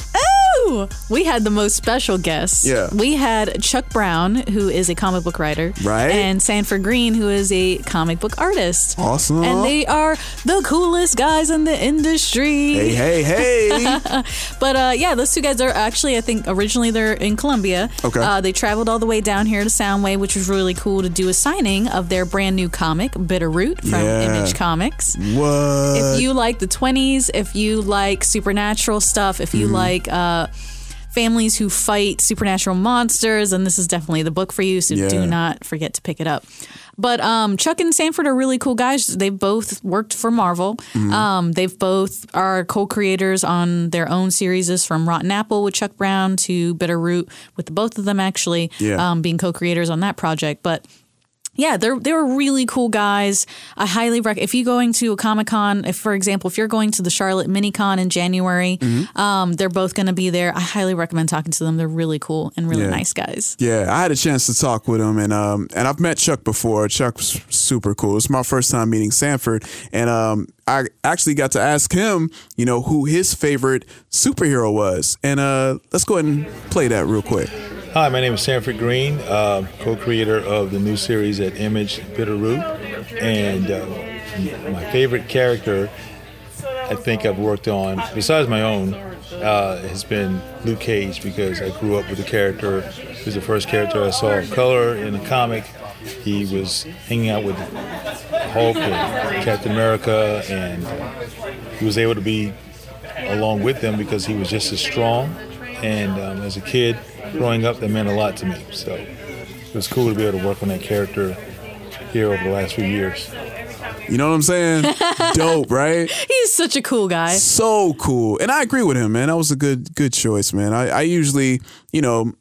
We had the most special guests. Yeah. We had Chuck Brown, who is a comic book writer. Right. And Sanford Greene, who is a comic book artist. Awesome. And they are the coolest guys in the industry. Hey, hey, hey. but uh, yeah, those two guys are actually, I think, originally they're in Columbia. Okay. Uh, they traveled all the way down here to Soundwave, which was really cool to do a signing of their brand new comic, Bitter Root, from Yeah. Image Comics. What? If you like the 20s, if you like supernatural stuff, if you Mhm. like uh, families who fight supernatural monsters, and this is definitely the book for you, so Yeah. do not forget to pick it up. But um, Chuck and Sanford are really cool guys. They've both worked for Marvel. Mhm. Um, they've both are co-creators on their own series, from Rotten Apple with Chuck Brown to Bitter Root with the both of them actually Yeah. um, being co-creators on that project. But yeah, they're they were really cool guys. I highly recommend if you're going to a Comic Con, if for example, if you're going to the Charlotte Mini Con in January, Mm-hmm. um, they're both going to be there. I highly recommend talking to them. They're really cool and really Yeah. nice guys. Yeah, I had a chance to talk with them, and um, and I've met Chuck before. Chuck was super cool. It's my first time meeting Sanford, and um, I actually got to ask him, you know, who his favorite superhero was, and uh, let's go ahead and play that real quick. Hi, my name is Sanford Greene, uh, co-creator of the new series at Image Bitter Root, and uh, my favorite character I think I've worked on, besides my own, uh, has been Luke Cage because I grew up with the character. He was the first character I saw in color in a comic. He was hanging out with Hulk and Captain America, and he was able to be along with them because he was just as strong. And um, as a kid, growing up, that meant a lot to me. So it was cool to be able to work on that character here over the last few years. You know what I'm saying? Dope, right? He's such a cool guy. So cool, and I agree with him, man. That was a good good choice, man. I, I usually, you know,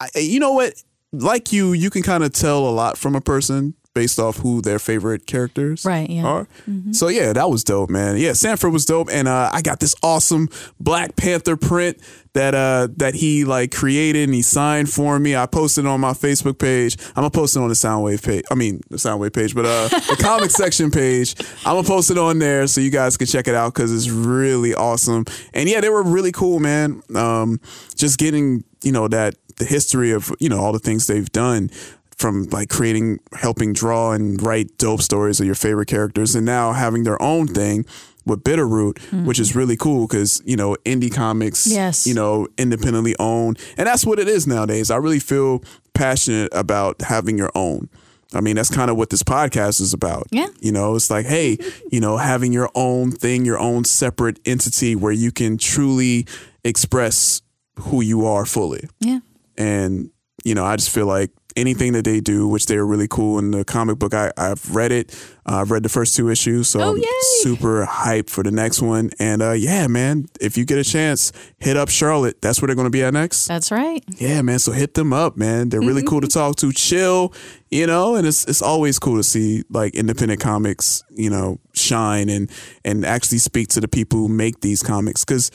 I, you know what, like you, you can kind of tell a lot from a person based off who their favorite characters Right, yeah. are. Mhm. So yeah, that was dope, man. Yeah, Sanford was dope, and uh, I got this awesome Black Panther print that uh that he like created and he signed for me. I posted it on my Facebook page. I'm gonna post it on the Soundwave page. I mean the Soundwave page, but uh the comic section page. I'm gonna post it on there so you guys can check it out because it's really awesome. And yeah, they were really cool, man. Um, just getting you know that the history of you know all the things they've done from like creating helping draw and write dope stories of your favorite characters and now having their own thing with Bitter Root mm-hmm. which is really cool because you know indie comics Yes. you know independently owned and that's what it is nowadays i really feel passionate about having your own I mean, that's kind of what this podcast is about. Yeah. You know, it's like, hey, you know, having your own thing, your own separate entity where you can truly express who you are fully. Yeah. And, you know, I just feel like anything that they do, which they're really cool in the comic book, I, I've read it. Uh, I've read the first two issues. So Oh, I'm super hyped for the next one. And uh, yeah, man, if you get a chance, hit up Charlotte. That's where they're going to be at next. That's right. Yeah, man. So hit them up, man. They're really cool to talk to. Chill, you know, and it's it's always cool to see like independent comics, you know, shine and and actually speak to the people who make these comics because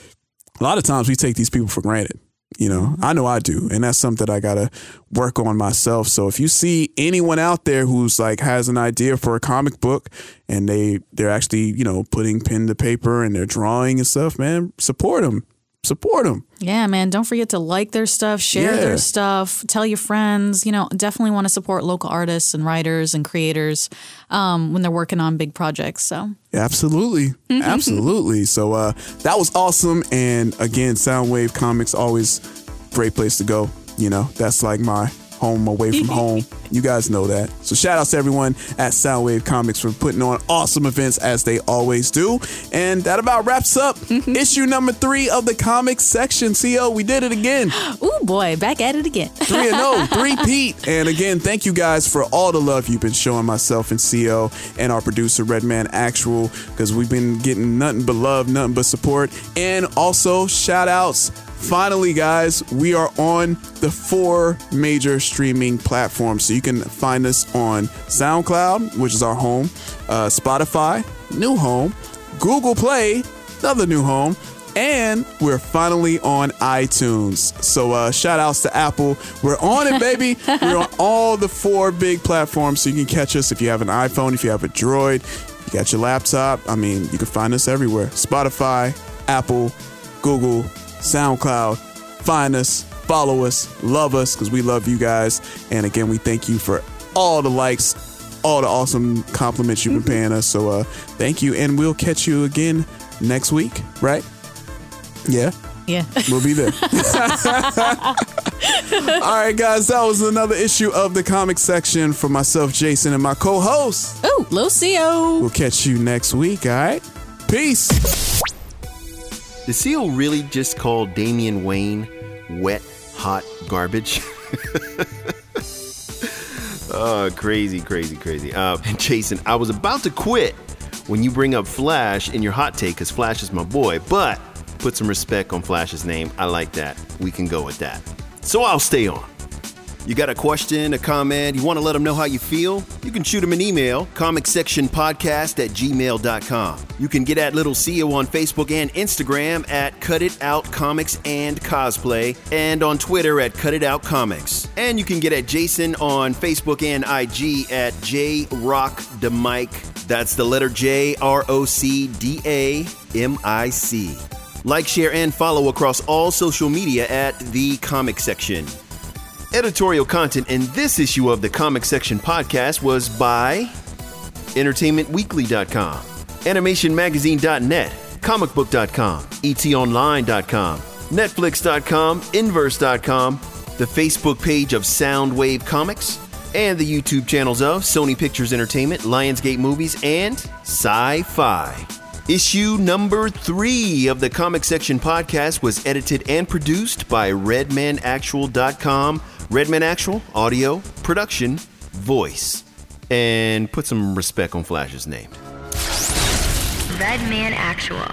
a lot of times we take these people for granted. You know, mm-hmm. I know I do, and that's something that I gotta work on myself. So if you see anyone out there who's like has an idea for a comic book and they they're actually you know putting pen to paper and they're drawing and stuff, man, support them, support them. Yeah, man. Don't forget to like their stuff, share Yeah. their stuff, tell your friends. You know, definitely want to support local artists and writers and creators um, when they're working on big projects. So, Absolutely. Absolutely. So uh that was awesome. And again, Soundwave Comics always great place to go. You know, that's like my home away from home. You guys know that. So shout out to everyone at Soundwave Comics for putting on awesome events as they always do. And that about wraps up issue number three of the comics section. Xio, we did it again. Ooh boy, back at it again. Three and oh, three Pete. And again, thank you guys for all the love you've been showing myself and Xio and our producer Redman Actual because we've been getting nothing but love, nothing but support. And also shout outs. Finally, guys, we are on the four major streaming platforms. So you can find us on SoundCloud, which is our home, uh, Spotify, new home, Google Play, another new home, and we're finally on iTunes. So uh, shout outs to Apple. We're on it, baby. we're on all the four big platforms, so you can catch us if you have an iPhone, if you have a Droid, you got your laptop. I mean, you can find us everywhere. Spotify, Apple, Google, SoundCloud. Find us, follow us, love us because we love you guys. And again, we thank you for all the likes, all the awesome compliments you've been paying us. So uh, thank you, and we'll catch you again next week, right? Yeah. Yeah. We'll be there. All right, guys, that was another issue of the comic section for myself, Jason, and my co host. Oh, Lucio. We'll catch you next week, all right? Peace. The seal really just called Damian Wayne wet, hot garbage. oh, crazy, crazy, crazy. Uh, Jason, I was about to quit when you bring up Flash in your hot take because Flash is my boy, but put some respect on Flash's name. I like that. We can go with that. So I'll stay on. You got a question, a comment, you want to let them know how you feel? You can shoot them an email, comicsectionpodcast at gmail.com. You can get at Little CEO on Facebook and Instagram at Cut It Out Comics and Cosplay, and on Twitter at Cut It Out Comics. And you can get at Jason on Facebook and IG at J Rock That's the letter J R O C D A M I C. Like, share, and follow across all social media at The Comic Section. Editorial content in this issue of the Comic Section podcast was by EntertainmentWeekly.com, AnimationMagazine.net, ComicBook.com, ETOnline.com, Netflix.com, Inverse.com, the Facebook page of Soundwave Comics, and the YouTube channels of Sony Pictures Entertainment, Lionsgate Movies, and Sci Fi. Issue number three of the Comic Section podcast was edited and produced by RedmanActual.com. Redman Actual, audio, production, voice. And put some respect on Flash's name. Redman Actual.